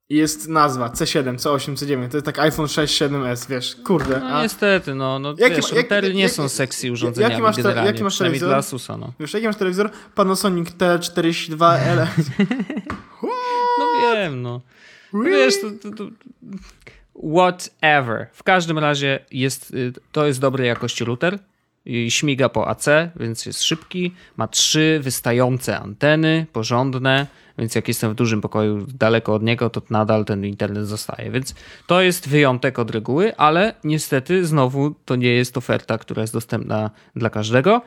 Jest nazwa C7, C8, C9. To jest tak iPhone 6, 7S, wiesz. Kurde. no a, niestety, no, no Jaki wiesz, jak- routery nie jak- są jak- sexy jaki urządzeniami masz te- generalnie, jaki masz telewizor? dla Asusa, no. wiesz, jaki masz telewizor? Panasonic T42L. No wiem, no. no wiesz, to, to, to, whatever. W każdym razie jest, y, to jest dobrej jakości router. I śmiga po AC, więc jest szybki. Ma trzy wystające anteny, porządne, więc jak jestem w dużym pokoju daleko od niego, to nadal ten internet zostaje. Więc to jest wyjątek od reguły, ale niestety znowu to nie jest oferta, która jest dostępna dla każdego.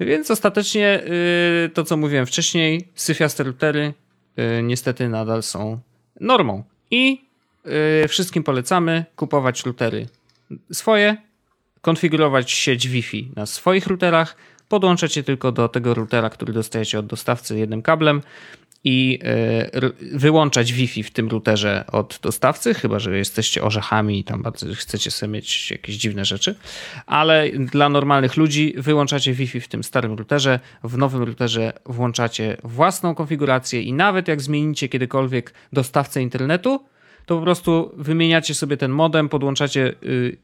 Więc ostatecznie y, to, co mówiłem wcześniej, syfiaste routery y, niestety nadal są normą. I y, wszystkim polecamy kupować routery swoje, konfigurować sieć Wi-Fi na swoich routerach, podłączać je tylko do tego routera, który dostajecie od dostawcy jednym kablem i r- wyłączać Wi-Fi w tym routerze od dostawcy, chyba że jesteście orzechami i tam bardzo chcecie sobie mieć jakieś dziwne rzeczy, ale dla normalnych ludzi wyłączacie Wi-Fi w tym starym routerze, w nowym routerze włączacie własną konfigurację i nawet jak zmienicie kiedykolwiek dostawcę internetu, to po prostu wymieniacie sobie ten modem, podłączacie y,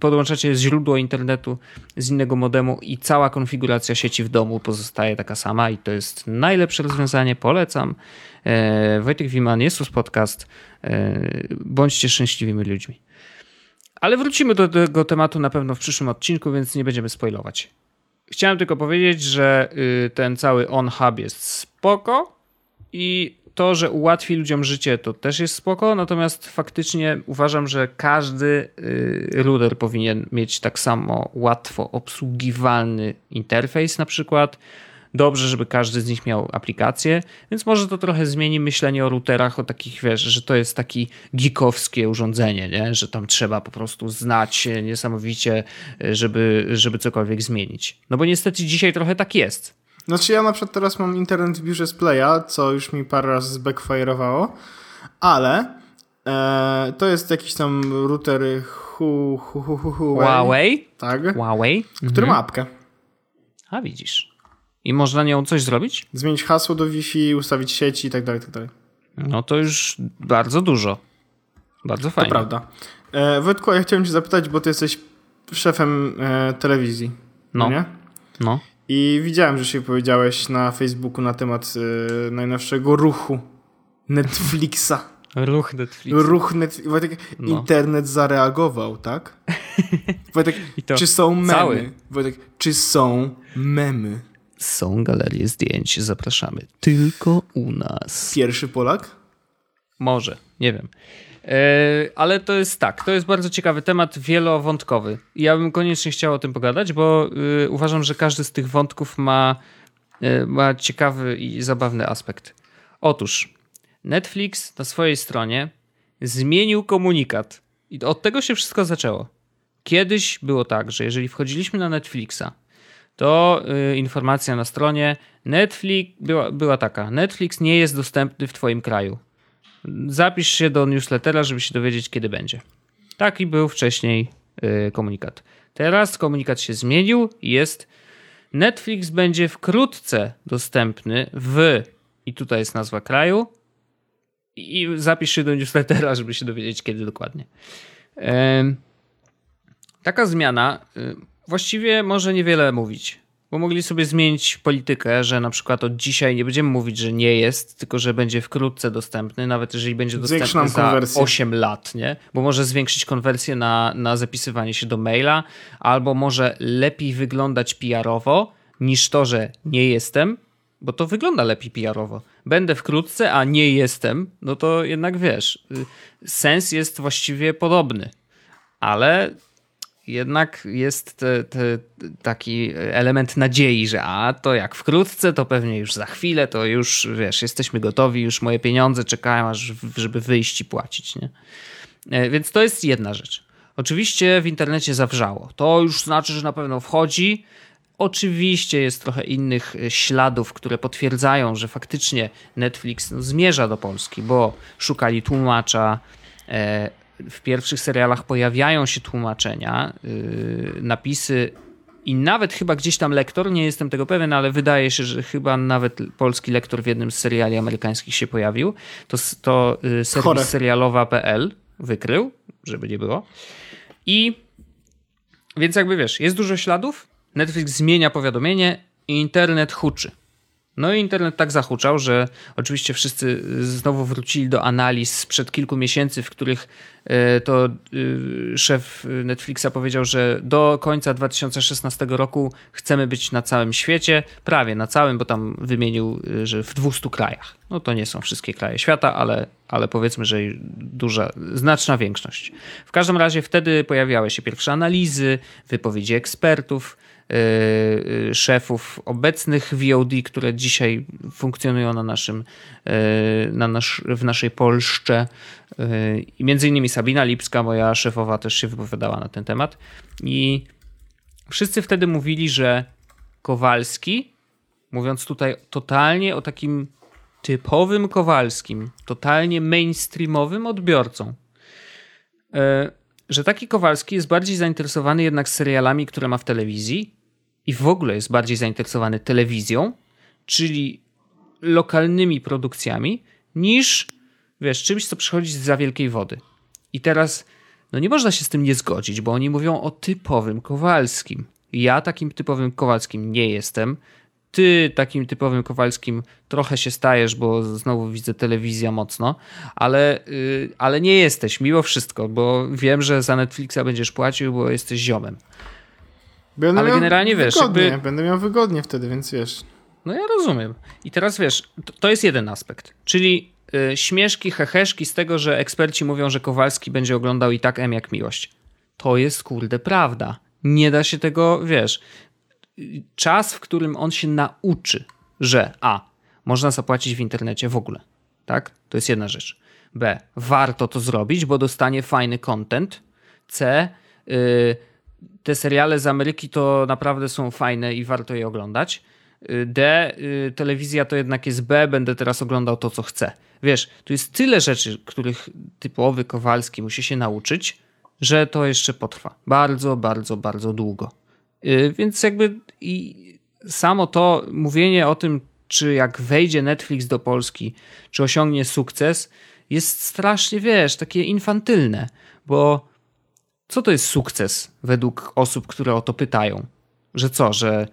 podłączacie źródło internetu z innego modemu i cała konfiguracja sieci w domu pozostaje taka sama i to jest najlepsze rozwiązanie, polecam. E, Wojtek Wiman, jest podcast. E, bądźcie szczęśliwymi ludźmi. Ale wrócimy do tego tematu na pewno w przyszłym odcinku, więc nie będziemy spoilować. Chciałem tylko powiedzieć, że y, ten cały on-hub jest spoko i to, że ułatwi ludziom życie, to też jest spoko, natomiast faktycznie uważam, że każdy y, router powinien mieć tak samo łatwo obsługiwalny interfejs na przykład. Dobrze, żeby każdy z nich miał aplikację, więc może to trochę zmieni myślenie o routerach, o takich, wiesz, że to jest taki geekowskie urządzenie, nie? że tam trzeba po prostu znać niesamowicie, y, żeby, żeby cokolwiek zmienić. No bo niestety dzisiaj trochę tak jest. Znaczy ja na przykład teraz mam internet w biurze z Playa, co już mi parę razy zbackfire'owało, ale e, to jest jakiś tam router hu, hu, hu, hu, Huawei, Huawei? tak, Huawei? który ma apkę. A widzisz. I można nią coś zrobić? Zmienić hasło do Wi-Fi, ustawić sieci i tak dalej, tak dalej. No to już bardzo dużo. Bardzo To fajnie. prawda. E, Wojtku, ja chciałem cię zapytać, bo ty jesteś szefem e, telewizji, No. nie? No. I widziałem, że się powiedziałeś na Facebooku na temat e, najnowszego ruchu Netflixa. Ruch Netflix. Ruch Netflix. Wojtek, No. internet zareagował, tak? Wojtek, czy są memy? cały. Wojtek, czy są memy? Są galerie zdjęć, zapraszamy. Tylko u nas. Pierwszy Polak? Może, nie wiem. E, ale to jest tak, to jest bardzo ciekawy temat, wielowątkowy. I ja bym koniecznie chciał o tym pogadać, bo y, uważam, że każdy z tych wątków ma, y, ma ciekawy i zabawny aspekt. Otóż Netflix na swojej stronie zmienił komunikat. I od tego się wszystko zaczęło. Kiedyś było tak, że jeżeli wchodziliśmy na Netflixa, to informacja na stronie Netflix była, była taka. Netflix nie jest dostępny w twoim kraju. Zapisz się do newslettera, żeby się dowiedzieć, kiedy będzie. Taki był wcześniej y, komunikat. Teraz komunikat się zmienił i jest Netflix będzie wkrótce dostępny w i tutaj jest nazwa kraju i zapisz się do newslettera, żeby się dowiedzieć, kiedy dokładnie. Taka zmiana y, właściwie może niewiele mówić, bo mogli sobie zmienić politykę, że na przykład od dzisiaj nie będziemy mówić, że nie jest, tylko że będzie wkrótce dostępny, nawet jeżeli będzie dostępny za konwersję. 8 lat, nie? Bo może zwiększyć konwersję na, na zapisywanie się do maila, albo może lepiej wyglądać PR-owo niż to, że nie jestem, bo to wygląda lepiej PR-owo. Będę wkrótce, a nie jestem, no to jednak wiesz, y, sens jest właściwie podobny, ale jednak jest te, te, taki element nadziei, że a to jak wkrótce, to pewnie już za chwilę, to już wiesz, jesteśmy gotowi, już moje pieniądze czekają, aż żeby wyjść i płacić. Nie? E, więc to jest jedna rzecz. Oczywiście w internecie zawrzało. To już znaczy, że na pewno wchodzi. Oczywiście jest trochę innych e, śladów, które potwierdzają, że faktycznie Netflix no, zmierza do Polski, bo szukali tłumacza. W pierwszych serialach pojawiają się tłumaczenia, yy, napisy i nawet chyba gdzieś tam lektor, nie jestem tego pewien, ale wydaje się, że chyba nawet polski lektor w jednym z seriali amerykańskich się pojawił. To, to yy, serwis serialowa.pl wykrył, żeby nie było. I więc jakby wiesz, jest dużo śladów, Netflix zmienia powiadomienie i internet huczy. No i internet tak zahuczał, że oczywiście wszyscy znowu wrócili do analiz sprzed kilku miesięcy, w których e, to e, szef Netflixa powiedział, że do końca 2016 roku chcemy być na całym świecie, prawie na całym, bo tam wymienił, że w 200 krajach. No to nie są wszystkie kraje świata, ale, ale powiedzmy, że duża, znaczna większość. W każdym razie wtedy pojawiały się pierwsze analizy, wypowiedzi ekspertów, Y, y, szefów obecnych VOD, które dzisiaj funkcjonują na naszym, y, na nasz, w naszej Polsce. I między innymi Sabina Lipska, moja szefowa, też się wypowiadała na ten temat. I wszyscy wtedy mówili, że Kowalski, mówiąc tutaj totalnie o takim typowym Kowalskim, totalnie mainstreamowym odbiorcą, że taki Kowalski jest bardziej zainteresowany jednak serialami, które ma w telewizji i w ogóle jest bardziej zainteresowany telewizją, czyli lokalnymi produkcjami, niż wiesz, czymś, co przychodzi z za wielkiej wody. I teraz, no nie można się z tym nie zgodzić, bo oni mówią o typowym Kowalskim. Ja takim typowym Kowalskim nie jestem. Ty takim typowym Kowalskim trochę się stajesz, bo znowu widzę telewizja mocno, ale, yy, ale nie jesteś mimo wszystko, bo wiem, że za Netflixa będziesz płacił, bo jesteś ziomem. Będę Ale generalnie wiesz, jakby... Będę miał wygodnie wtedy, więc wiesz. No ja rozumiem. I teraz wiesz, to, to jest jeden aspekt. Czyli y, śmieszki, heheszki z tego, że eksperci mówią, że Kowalski będzie oglądał i tak M jak miłość. To jest kurde prawda. Nie da się tego, wiesz. Czas, w którym on się nauczy, że A. Można zapłacić w internecie w ogóle. Tak? To jest jedna rzecz. B. Warto to zrobić, bo dostanie fajny content. C. Y, te seriale z Ameryki to naprawdę są fajne i warto je oglądać. Y, D, y, telewizja to jednak jest B, będę teraz oglądał to, co chcę. Wiesz, tu jest tyle rzeczy, których typowy Kowalski musi się nauczyć, że to jeszcze potrwa. Bardzo, bardzo, bardzo długo. Y, więc jakby i samo to mówienie o tym, czy jak wejdzie Netflix do Polski, czy osiągnie sukces, jest strasznie, wiesz, takie infantylne, bo co to jest sukces według osób, które o to pytają? Że co, że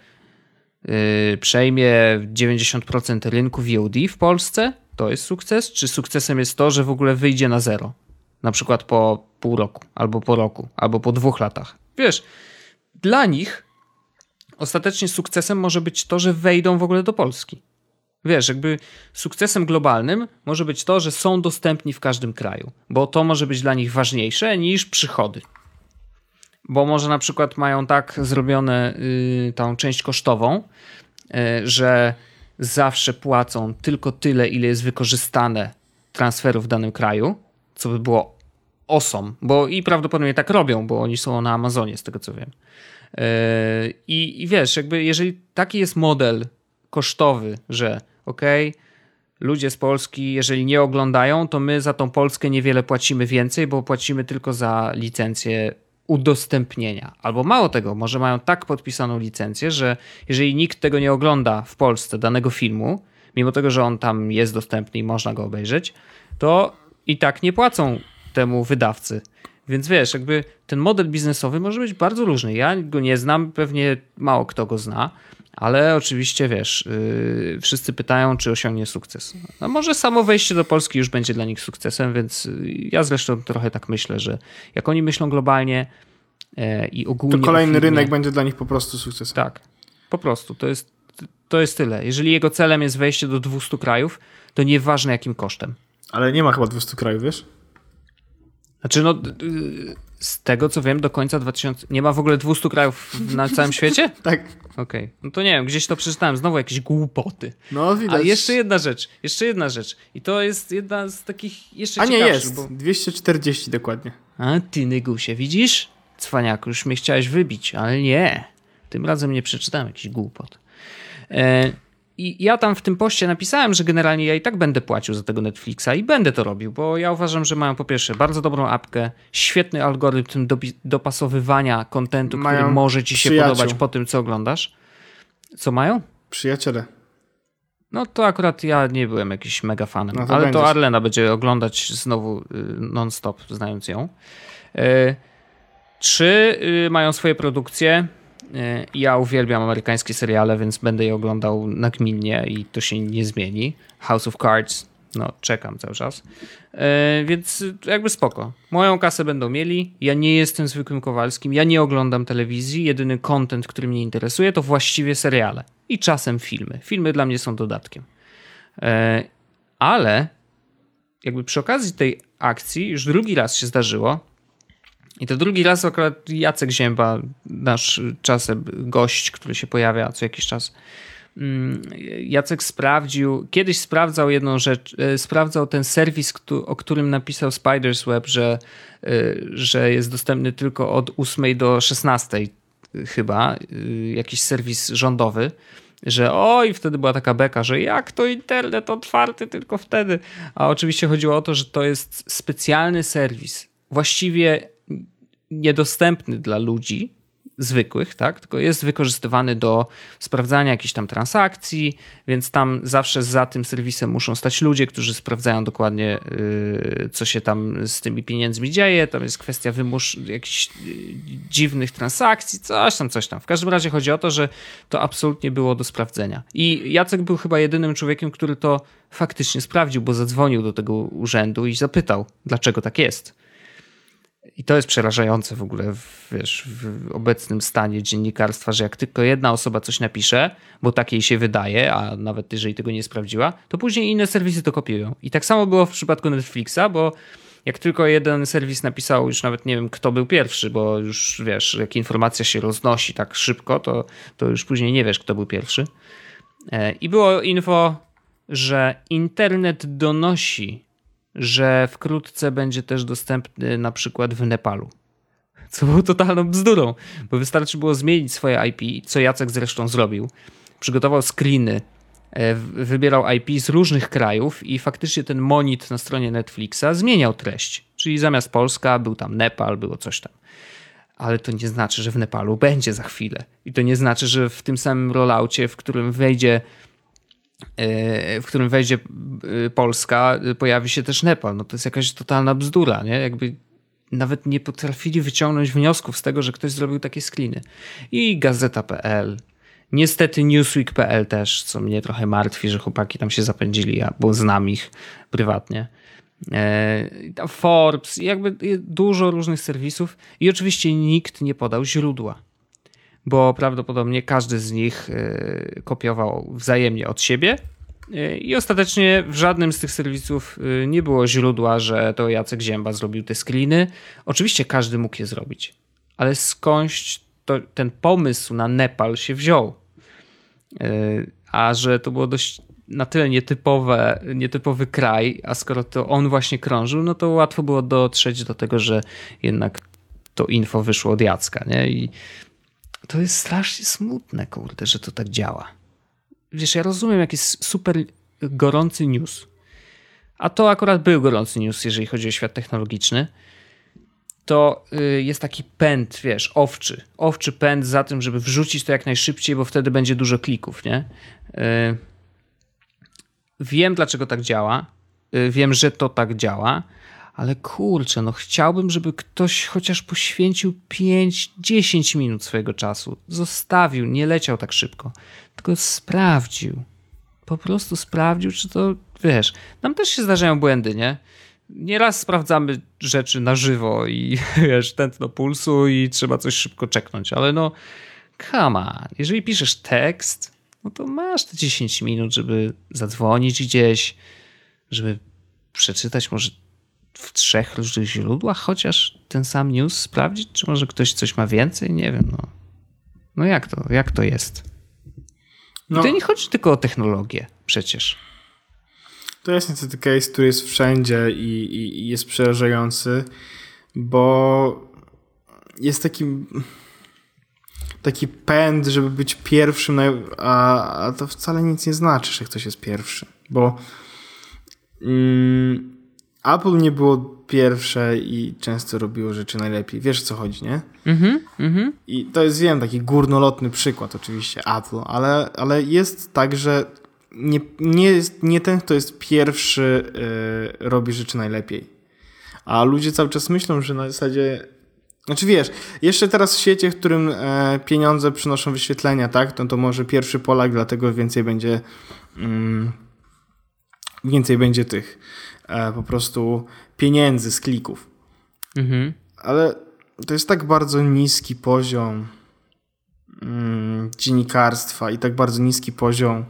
yy, przejmie 90% rynku VOD w Polsce? To jest sukces? Czy sukcesem jest to, że w ogóle wyjdzie na zero? Na przykład po pół roku, albo po roku, albo po dwóch latach. Wiesz, dla nich ostatecznie sukcesem może być to, że wejdą w ogóle do Polski. Wiesz, jakby sukcesem globalnym może być to, że są dostępni w każdym kraju, bo to może być dla nich ważniejsze niż przychody bo może na przykład mają tak zrobione y, tą część kosztową, y, że zawsze płacą tylko tyle, ile jest wykorzystane transferów w danym kraju, co by było osom, bo i prawdopodobnie tak robią, bo oni są na Amazonie, z tego co wiem. E, I, I wiesz, jakby jeżeli taki jest model kosztowy, że okej, okay, ludzie z Polski, jeżeli nie oglądają, to my za tą Polskę niewiele płacimy więcej, bo płacimy tylko za licencję udostępnienia. Albo mało tego, może mają tak podpisaną licencję, że jeżeli nikt tego nie ogląda w Polsce, danego filmu, mimo tego, że on tam jest dostępny i można go obejrzeć, to i tak nie płacą temu wydawcy. Więc wiesz, jakby ten model biznesowy może być bardzo różny. Ja go nie znam, pewnie mało kto go zna, ale oczywiście wiesz, yy, wszyscy pytają, czy osiągnie sukces. No może samo wejście do Polski już będzie dla nich sukcesem, więc yy, ja zresztą trochę tak myślę, że jak oni myślą globalnie yy, i ogólnie. To kolejny rynek będzie dla nich po prostu sukcesem. Tak, po prostu. To jest, to jest tyle. Jeżeli jego celem jest wejście do 200 krajów, to nieważne jakim kosztem. Ale nie ma chyba 200 krajów, wiesz? Znaczy, no, z tego co wiem, do końca 2000. Nie ma w ogóle 200 krajów na całym świecie? tak. Okej. Okay. No to nie wiem, gdzieś to przeczytałem, znowu jakieś głupoty. No, widać. A jeszcze jedna rzecz, jeszcze jedna rzecz. I to jest jedna z takich jeszcze A nie jest, bo... 240 dokładnie. A ty, Nygusie, widzisz? Cwaniaku, już mnie chciałeś wybić, ale nie. Tym razem nie przeczytałem jakiś głupot. E, i ja tam w tym poście napisałem, że generalnie ja i tak będę płacił za tego Netflixa i będę to robił, bo ja uważam, że mają po pierwsze bardzo dobrą apkę, świetny algorytm dopasowywania kontentu, mają który może ci się przyjaciół. podobać po tym, co oglądasz. Co mają? Przyjaciele. No to akurat ja nie byłem jakiś mega fanem, no to ale będziesz. to Arlena będzie oglądać znowu y, non-stop, znając ją. Y, trzy y, mają swoje produkcje ja uwielbiam amerykańskie seriale, więc będę je oglądał nagminnie i to się nie zmieni. House of Cards, no czekam cały czas. E, więc jakby spoko. Moją kasę będą mieli. Ja nie jestem zwykłym Kowalskim. Ja nie oglądam telewizji. Jedyny content, który mnie interesuje, to właściwie seriale. I czasem filmy. Filmy dla mnie są dodatkiem. E, ale jakby przy okazji tej akcji już drugi raz się zdarzyło, i to drugi raz akurat Jacek Zięba, nasz czasem gość, który się pojawia co jakiś czas. Mm, Jacek sprawdził, kiedyś sprawdzał jedną rzecz, e, sprawdzał ten serwis, o którym napisał Spiders Web, że, e, że jest dostępny tylko od 8 do 16 chyba, e, jakiś serwis rządowy że oj, wtedy była taka beka, że jak to internet otwarty tylko wtedy. A oczywiście chodziło o to, że to jest specjalny serwis. Właściwie niedostępny dla ludzi zwykłych, tak? tylko jest wykorzystywany do sprawdzania jakichś tam transakcji, więc tam zawsze za tym serwisem muszą stać ludzie, którzy sprawdzają dokładnie, yy, co się tam z tymi pieniędzmi dzieje. Tam jest kwestia wymusz jakichś yy, dziwnych transakcji, coś tam, coś tam. W każdym razie chodzi o to, że to absolutnie było do sprawdzenia. I Jacek był chyba jedynym człowiekiem, który to faktycznie sprawdził, bo zadzwonił do tego urzędu i zapytał, dlaczego tak jest. I to jest przerażające w ogóle w, wiesz, w obecnym stanie dziennikarstwa, że jak tylko jedna osoba coś napisze, bo tak jej się wydaje, a nawet jeżeli tego nie sprawdziła, to później inne serwisy to kopiują. I tak samo było w przypadku Netflixa, bo jak tylko jeden serwis napisał, już nawet nie wiem kto był pierwszy, bo już wiesz, jak informacja się roznosi tak szybko, to, to już później nie wiesz kto był pierwszy. E, I było info, że internet donosi że wkrótce będzie też dostępny na przykład w Nepalu. Co było totalną bzdurą, bo wystarczy było zmienić swoje IP, co Jacek zresztą zrobił. Przygotował screeny, e, wybierał IP z różnych krajów i faktycznie ten monit na stronie Netflixa zmieniał treść. Czyli zamiast Polska był tam Nepal, było coś tam. Ale to nie znaczy, że w Nepalu będzie za chwilę. I to nie znaczy, że w tym samym rolloutie, w którym wejdzie w którym wejdzie e, Polska, e, pojawi się też Nepal. No to jest jakaś totalna bzdura, nie? Jakby nawet nie potrafili wyciągnąć wniosków z tego, że ktoś zrobił takie screeny. I gazeta.pl, niestety newsweek.pl też, co mnie trochę martwi, że chłopaki tam się zapędzili, bo znam ich prywatnie. Forbes, jakby dużo różnych serwisów i oczywiście nikt nie podał źródła bo prawdopodobnie każdy z nich e, kopiował wzajemnie od siebie. E, I ostatecznie w żadnym z tych serwisów e, nie było źródła, że to Jacek Zięba zrobił te screeny. Oczywiście każdy mógł je zrobić, ale skądś to, ten pomysł na Nepal się wziął. A że to było dość na tyle nietypowe, nietypowy kraj, a skoro to on właśnie krążył, no to łatwo było dotrzeć do tego, że jednak to info wyszło od Jacka, nie? I to jest strasznie smutne, kurde, że to tak działa. Wiesz, ja rozumiem, jak jest super gorący news, a to akurat był gorący news, jeżeli chodzi o świat technologiczny, to y, jest taki pęd, wiesz, owczy. Owczy pęd za tym, żeby wrzucić to jak najszybciej, bo wtedy będzie dużo klików, nie? Y, wiem, dlaczego tak działa. Y, wiem, że to tak działa, ale kurczę, no chciałbym, żeby ktoś chociaż poświęcił 5-10 minut swojego czasu. Zostawił, nie leciał tak szybko, tylko sprawdził. Po prostu sprawdził, czy to, wiesz, nam też się zdarzają błędy, nie? Nieraz sprawdzamy rzeczy na żywo i wiesz, tętno pulsu i trzeba coś szybko czeknąć, ale no, come on. Jeżeli piszesz tekst, no to masz te 10 minut, żeby zadzwonić gdzieś, żeby przeczytać może w trzech różnych źródłach chociaż ten sam news sprawdzić, czy może ktoś coś ma więcej? Nie wiem, no. No jak to, jak to jest? No. I to nie chodzi tylko o technologię przecież. To jest niestety case, który jest wszędzie i, i, i jest przerażający, bo jest taki taki pęd, żeby być pierwszym, a, a to wcale nic nie znaczy, że ktoś jest pierwszy, bo mm, Apple nie było pierwsze i często robiło rzeczy najlepiej. Wiesz o co chodzi, nie? Mhm, mm I to jest, wiem, taki górnolotny przykład oczywiście Apple, ale, ale jest tak, że nie, nie, jest, nie ten, kto jest pierwszy, yy, robi rzeczy najlepiej. A ludzie cały czas myślą, że na zasadzie. Znaczy wiesz, jeszcze teraz w świecie, w którym e, pieniądze przynoszą wyświetlenia, tak? To, to może pierwszy Polak, dlatego więcej będzie. Mm, więcej będzie tych po prostu pieniędzy z klików. Mhm. Ale to jest tak bardzo niski poziom mm, dziennikarstwa i tak bardzo niski poziom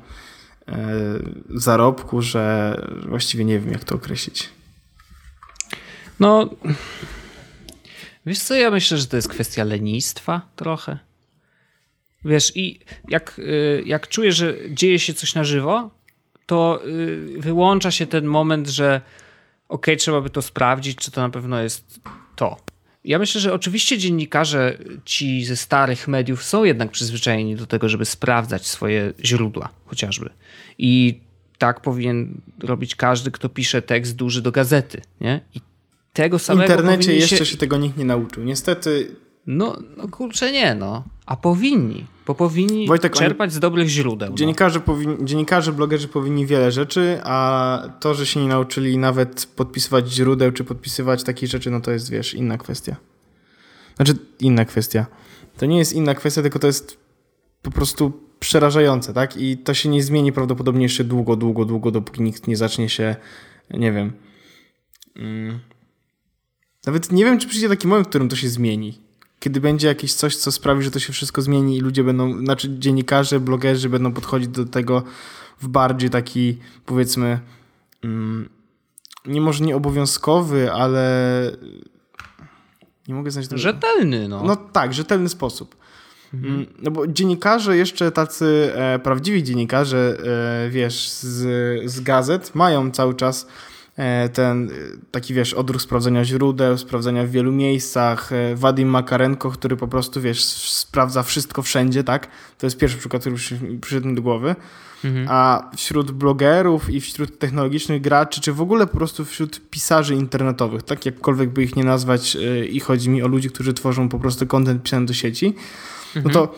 E, zarobku, że właściwie nie wiem, jak to określić. No, wiesz co, ja myślę, że to jest kwestia lenistwa trochę. Wiesz, i jak, y, jak czuję, że dzieje się coś na żywo, to y, wyłącza się ten moment, że ok, trzeba by to sprawdzić, czy to na pewno jest to. Ja myślę, że oczywiście dziennikarze ci ze starych mediów są jednak przyzwyczajeni do tego, żeby sprawdzać swoje źródła, chociażby. I tak powinien robić każdy, kto pisze tekst duży do gazety, nie? I tego samego. W internecie jeszcze się... się tego nikt nie nauczył. Niestety. No, no kurczę, nie, no. A powinni, bo powinni Wojtek, czerpać z dobrych źródeł. No. Dziennikarze, no. powinni, dziennikarze, blogerzy powinni wiele rzeczy, a to, że się nie nauczyli nawet podpisywać źródeł, czy podpisywać takich rzeczy, no to jest, wiesz, inna kwestia. Znaczy, inna kwestia. To nie jest inna kwestia, tylko to jest po prostu przerażające, tak? I to się nie zmieni prawdopodobnie jeszcze długo, długo, długo, dopóki nikt nie zacznie się, nie wiem. Mm, nawet nie wiem, czy przyjdzie taki moment, w którym to się zmieni kiedy będzie jakieś coś, co sprawi, że to się wszystko zmieni i ludzie będą, znaczy dziennikarze, blogerzy będą podchodzić do tego w bardziej taki, powiedzmy, mm, nie może nie obowiązkowy, ale nie mogę znaleźć tego. Rzetelny, no. No tak, rzetelny sposób. Mhm. Mm, no bo dziennikarze, jeszcze tacy e, prawdziwi dziennikarze, e, wiesz, z, z gazet mają cały czas ten e, taki, wiesz, odruch sprawdzenia źródeł, sprawdzenia w wielu miejscach, e, Wadim Makarenko, który po prostu, wiesz, sprawdza wszystko wszędzie, tak? To jest pierwszy przykład, który przyszedł mi do głowy. Mhm. A wśród blogerów i wśród technologicznych graczy, czy w ogóle po prostu wśród pisarzy internetowych, tak jakkolwiek by ich nie nazwać, i chodzi mi o ludzi, którzy tworzą po prostu content pisany do sieci, no mhm. no to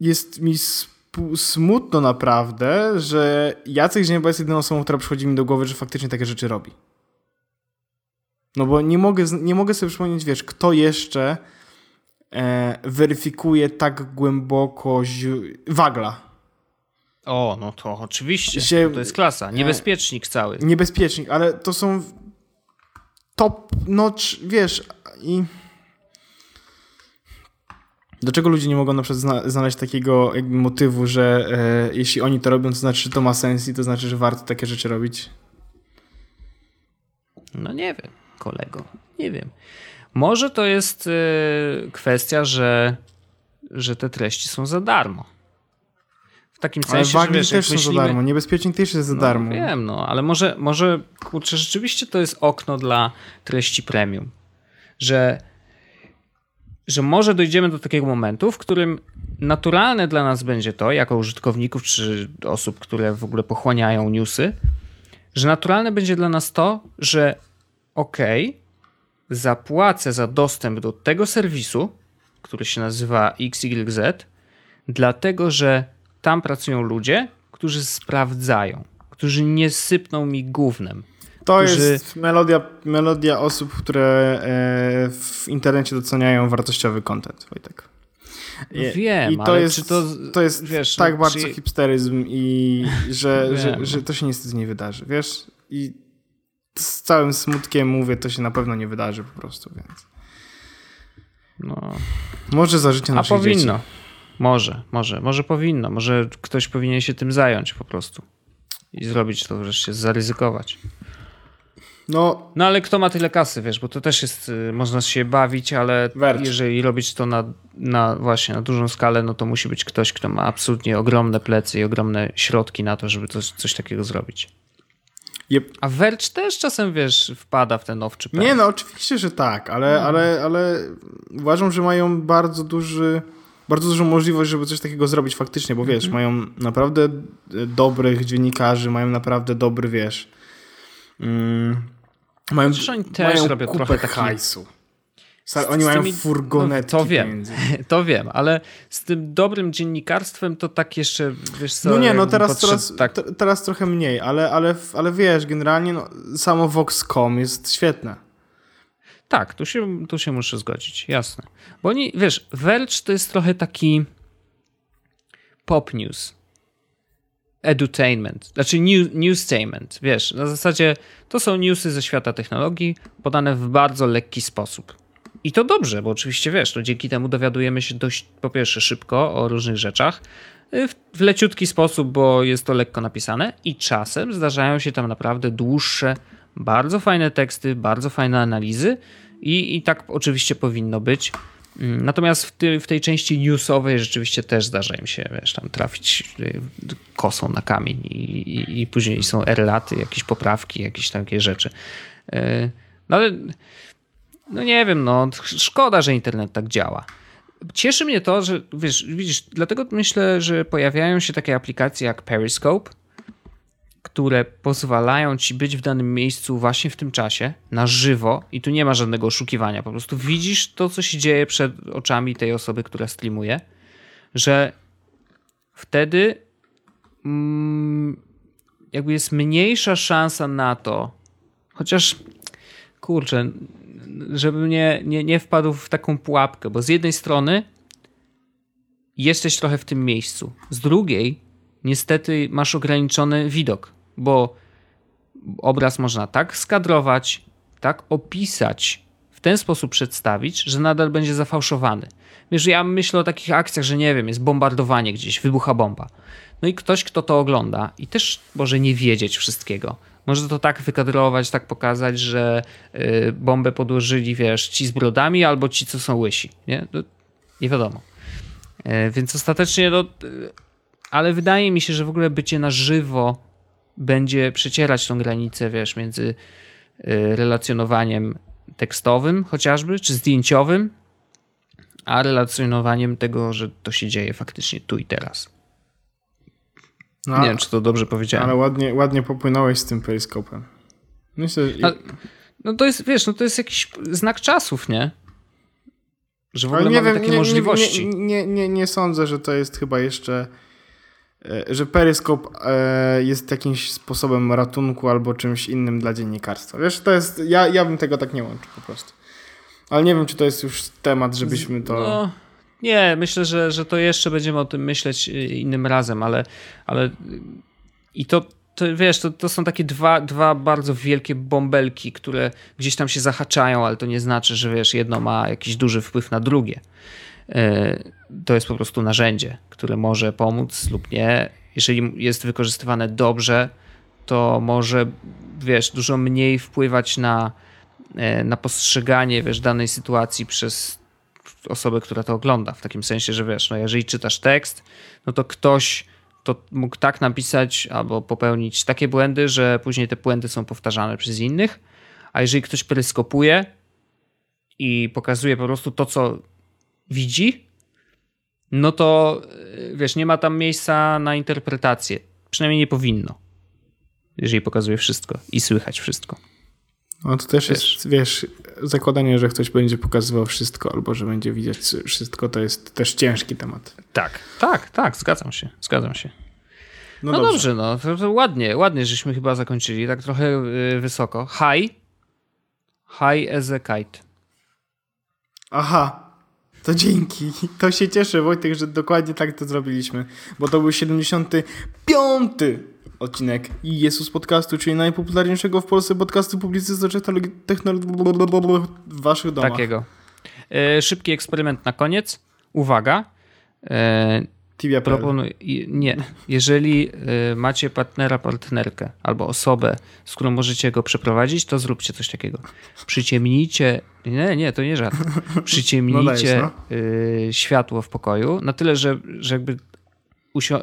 jest mi smutno naprawdę, że Jacek Zięba jest jedyną osobą, która przychodzi mi do głowy, że faktycznie takie rzeczy robi. No bo nie mogę, nie mogę sobie przypomnieć, wiesz, kto jeszcze e, weryfikuje tak głęboko wagla. O, no to oczywiście. Się, to jest klasa. Niebezpiecznik cały. Niebezpiecznik, ale to są top notch, wiesz, i Dlaczego ludzie nie mogą na przykład znaleźć takiego jakby motywu, że e, jeśli oni to robią, to znaczy, że to ma sens i to znaczy, że warto takie rzeczy robić? No nie wiem, kolego. Nie wiem. Może to jest e, kwestia, że, że te treści są za darmo. W takim sensie, ale że wiesz, też myślimy... są za darmo, niebezpiecznik też jest za no, darmo. Wiem, no, ale może, może, kurczę, rzeczywiście to jest okno dla treści premium, że, że może dojdziemy do takiego momentu, w którym naturalne dla nas będzie to, jako użytkowników czy osób, które w ogóle pochłaniają newsy, że naturalne będzie dla nas to, że okej, okay, zapłacę za dostęp do tego serwisu, który się nazywa XYZ, dlatego że tam pracują ludzie, którzy sprawdzają, którzy nie sypną mi gównem. To którzy... jest melodia, melodia osób, które e, w internecie doceniają wartościowy content, Wojtek. Wiem, I to ale jest, to, to jest wiesz, tak no, bardzo czy... hipsteryzm i że, że, że to się niestety nie wydarzy, wiesz? I z całym smutkiem mówię, to się na pewno nie wydarzy po prostu, więc... No. Może za życia A naszych powinno. dzieci. Może, może, może powinno. Może ktoś powinien się tym zająć po prostu. I zrobić to wreszcie, zaryzykować. No, No ale kto ma tyle kasy, wiesz, bo to też jest, y, można się bawić, ale Verge. jeżeli robić to na, na właśnie na dużą skalę, no to musi być ktoś, kto ma absolutnie ogromne plecy i ogromne środki na to, żeby coś, coś takiego zrobić. Yep. A Verge też czasem, wiesz, wpada w ten owczy pęd. Nie, no oczywiście, że tak, ale, ale, ale uważam, że mają bardzo duży, bardzo dużą możliwość, żeby coś takiego zrobić faktycznie, bo wiesz, mają naprawdę e, dobrych dziennikarzy, mają naprawdę dobry, wiesz, mm, mają, Przecież oni też mają robią kupę trochę taki- hajsu. Oni mają tymi- furgonetki no, to wiem. To wiem, ale z tym dobrym dziennikarstwem to tak jeszcze, wiesz co... No nie, no teraz, teraz, tak, te- teraz trochę mniej, ale, ale, ale wiesz, generalnie no, samo Vox.com jest świetne. Tak, tu się, tu się muszę zgodzić, jasne. Bo oni, wiesz, Verge to jest trochę taki pop news. Edutainment, znaczy new, newstainment, wiesz, na zasadzie to są newsy ze świata technologii podane w bardzo lekki sposób. I to dobrze, bo oczywiście wiesz, no dzięki temu dowiadujemy się dość, po pierwsze, szybko o różnych rzeczach, y, w, w leciutki sposób, bo jest to lekko napisane i czasem zdarzają się tam naprawdę dłuższe, bardzo fajne teksty, bardzo fajne analizy i, i tak oczywiście powinno być. Mm, Natomiast w, ty, w tej części newsowej rzeczywiście też zdarza im się, wiesz, tam trafić y, kosą na kamień i, i, i później są erlaty, jakieś poprawki, jakieś takie rzeczy. Y, No ale no nie wiem, no szkoda, że internet tak działa. Cieszy mnie to, że wiesz, widzisz, dlatego myślę, że pojawiają się takie aplikacje jak Periscope, które pozwalają ci być w danym miejscu właśnie w tym czasie, na żywo i tu nie ma żadnego oszukiwania, po prostu widzisz to, co się dzieje przed oczami tej osoby, która streamuje, że wtedy mm, jakby jest mniejsza szansa na to, chociaż kurczę, żebym nie, nie, nie wpadł w taką pułapkę, bo z jednej strony jesteś trochę w tym miejscu, z drugiej niestety masz ograniczony widok, bo obraz można tak skadrować, tak opisać, w ten sposób przedstawić, że nadal będzie zafałszowany. Wiesz, ja myślę o takich akcjach, że nie wiem, jest bombardowanie gdzieś, wybucha bomba. No i ktoś, kto to ogląda i też może nie wiedzieć wszystkiego. Może to tak wykadrować, tak pokazać, że y, bombę podłożyli, wiesz, ci z brodami albo ci, co są łysi. Nie, to nie wiadomo. Y, więc ostatecznie, no, y, ale wydaje mi się, że w ogóle bycie na żywo będzie przecierać tą granicę, wiesz, między y, relacjonowaniem tekstowym chociażby, czy zdjęciowym, a relacjonowaniem tego, że to się dzieje faktycznie tu i teraz. No, Nie wiem, czy to dobrze powiedziałem. ale ładnie, ładnie popłynąłeś z tym periskopem. Myślę, że... Ale- No to jest, wiesz, no to jest jakiś znak czasów, nie? Że w ogóle nie mamy wiem, takie nie, możliwości. Nie, nie, nie, nie sądzę, że to jest chyba jeszcze, że peryskop e, jest jakimś sposobem ratunku albo czymś innym dla dziennikarstwa. Wiesz, to jest, ja, ja bym tego tak nie łączył po prostu. Ale nie wiem, czy to jest już temat, żebyśmy to... No, nie, myślę, że, że to jeszcze będziemy o tym myśleć y, innym razem, ale, ale i to, to wiesz, to, to są takie dwa, dwa bardzo wielkie bąbelki, które gdzieś tam się zahaczają, ale to nie znaczy, że wiesz, jedno ma jakiś duży wpływ na drugie. Y, To jest po prostu narzędzie, które może pomóc lub nie. Jeżeli jest wykorzystywane dobrze, to może, wiesz, dużo mniej wpływać na, e, na postrzeganie, wiesz, danej sytuacji przez osobę, która to ogląda. W takim sensie, że wiesz, no jeżeli czytasz tekst, no to ktoś to mógł tak napisać albo popełnić takie błędy, że później te błędy są powtarzane przez innych. A jeżeli ktoś peryskopuje i pokazuje po prostu to, co widzi, no to y, wiesz, nie ma tam miejsca na interpretację. Przynajmniej nie powinno. Jeżeli pokazuje wszystko i słychać wszystko. No to też wiesz. jest, wiesz, zakładanie, że ktoś będzie pokazywał wszystko albo że będzie widzieć wszystko, to jest też ciężki temat. Tak, tak, tak, zgadzam się, zgadzam się. No, no dobrze. dobrze, no to, to, ładnie, ładnie, żeśmy chyba zakończyli, tak trochę yy, wysoko. High, high as a kite. Aha, to dzięki. To się cieszę, Wojtek, że dokładnie tak to zrobiliśmy, bo to był 75 odcinek Jezus Podcastu, czyli najpopularniejszego w Polsce podcastu publicystycznych technologii w waszych domach. Takiego. E, szybki eksperyment na koniec. Uwaga. E, Tibia proponuję, nie. Jeżeli e, macie partnera, partnerkę albo osobę, z którą możecie go przeprowadzić, to zróbcie coś takiego. Przyciemnijcie, nie, nie, to nie żart. Przyciemnijcie no dajesz, no. światło w pokoju na tyle, że, że jakby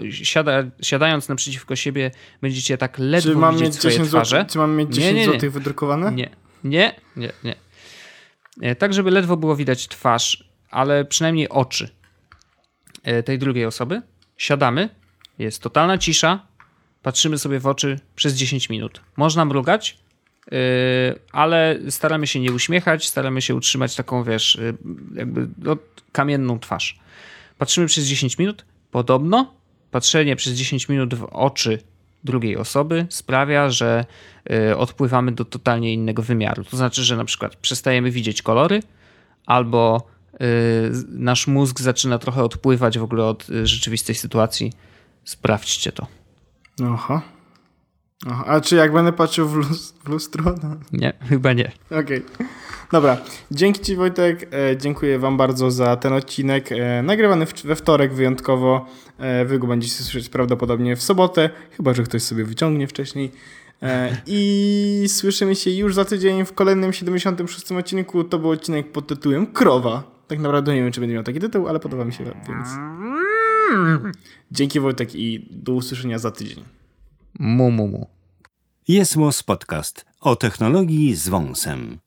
siada, siadając naprzeciwko siebie, będziecie tak ledwo czy mam widzieć swoje twarze. Zł, czy mam mieć 10 nie, nie, złotych wydrukowane? Nie, nie, nie, nie. Tak, żeby ledwo było widać twarz, ale przynajmniej oczy e, tej drugiej osoby. Siadamy, jest totalna cisza, patrzymy sobie w oczy przez 10 minut. Można mrugać, e, ale staramy się nie uśmiechać, staramy się utrzymać taką, wiesz, e, jakby no, kamienną twarz. Patrzymy przez 10 minut. Podobno patrzenie przez 10 minut w oczy drugiej osoby sprawia, że odpływamy do totalnie innego wymiaru. To znaczy, że na przykład przestajemy widzieć kolory, albo nasz mózg zaczyna trochę odpływać w ogóle od y, rzeczywistej sytuacji. Sprawdźcie to. Aha. Aha. A czy jak będę patrzył w, w lustro? No. Nie, chyba nie. Okej. Okay. Dobra, dzięki Ci Wojtek, e, dziękuję Wam bardzo za ten odcinek, e, nagrywany we wtorek wyjątkowo, e, wy go będziecie słyszeć prawdopodobnie w sobotę, chyba, że ktoś sobie wyciągnie wcześniej. I słyszymy się już za tydzień w kolejnym 76 odcinku. To był odcinek pod tytułem Krowa. Tak naprawdę nie wiem, czy będzie miał taki tytuł, ale podoba mi się, więc. Dzięki Wojtek i do usłyszenia za tydzień. Mu, mu, mu. Jest Podcast o technologii z wąsem.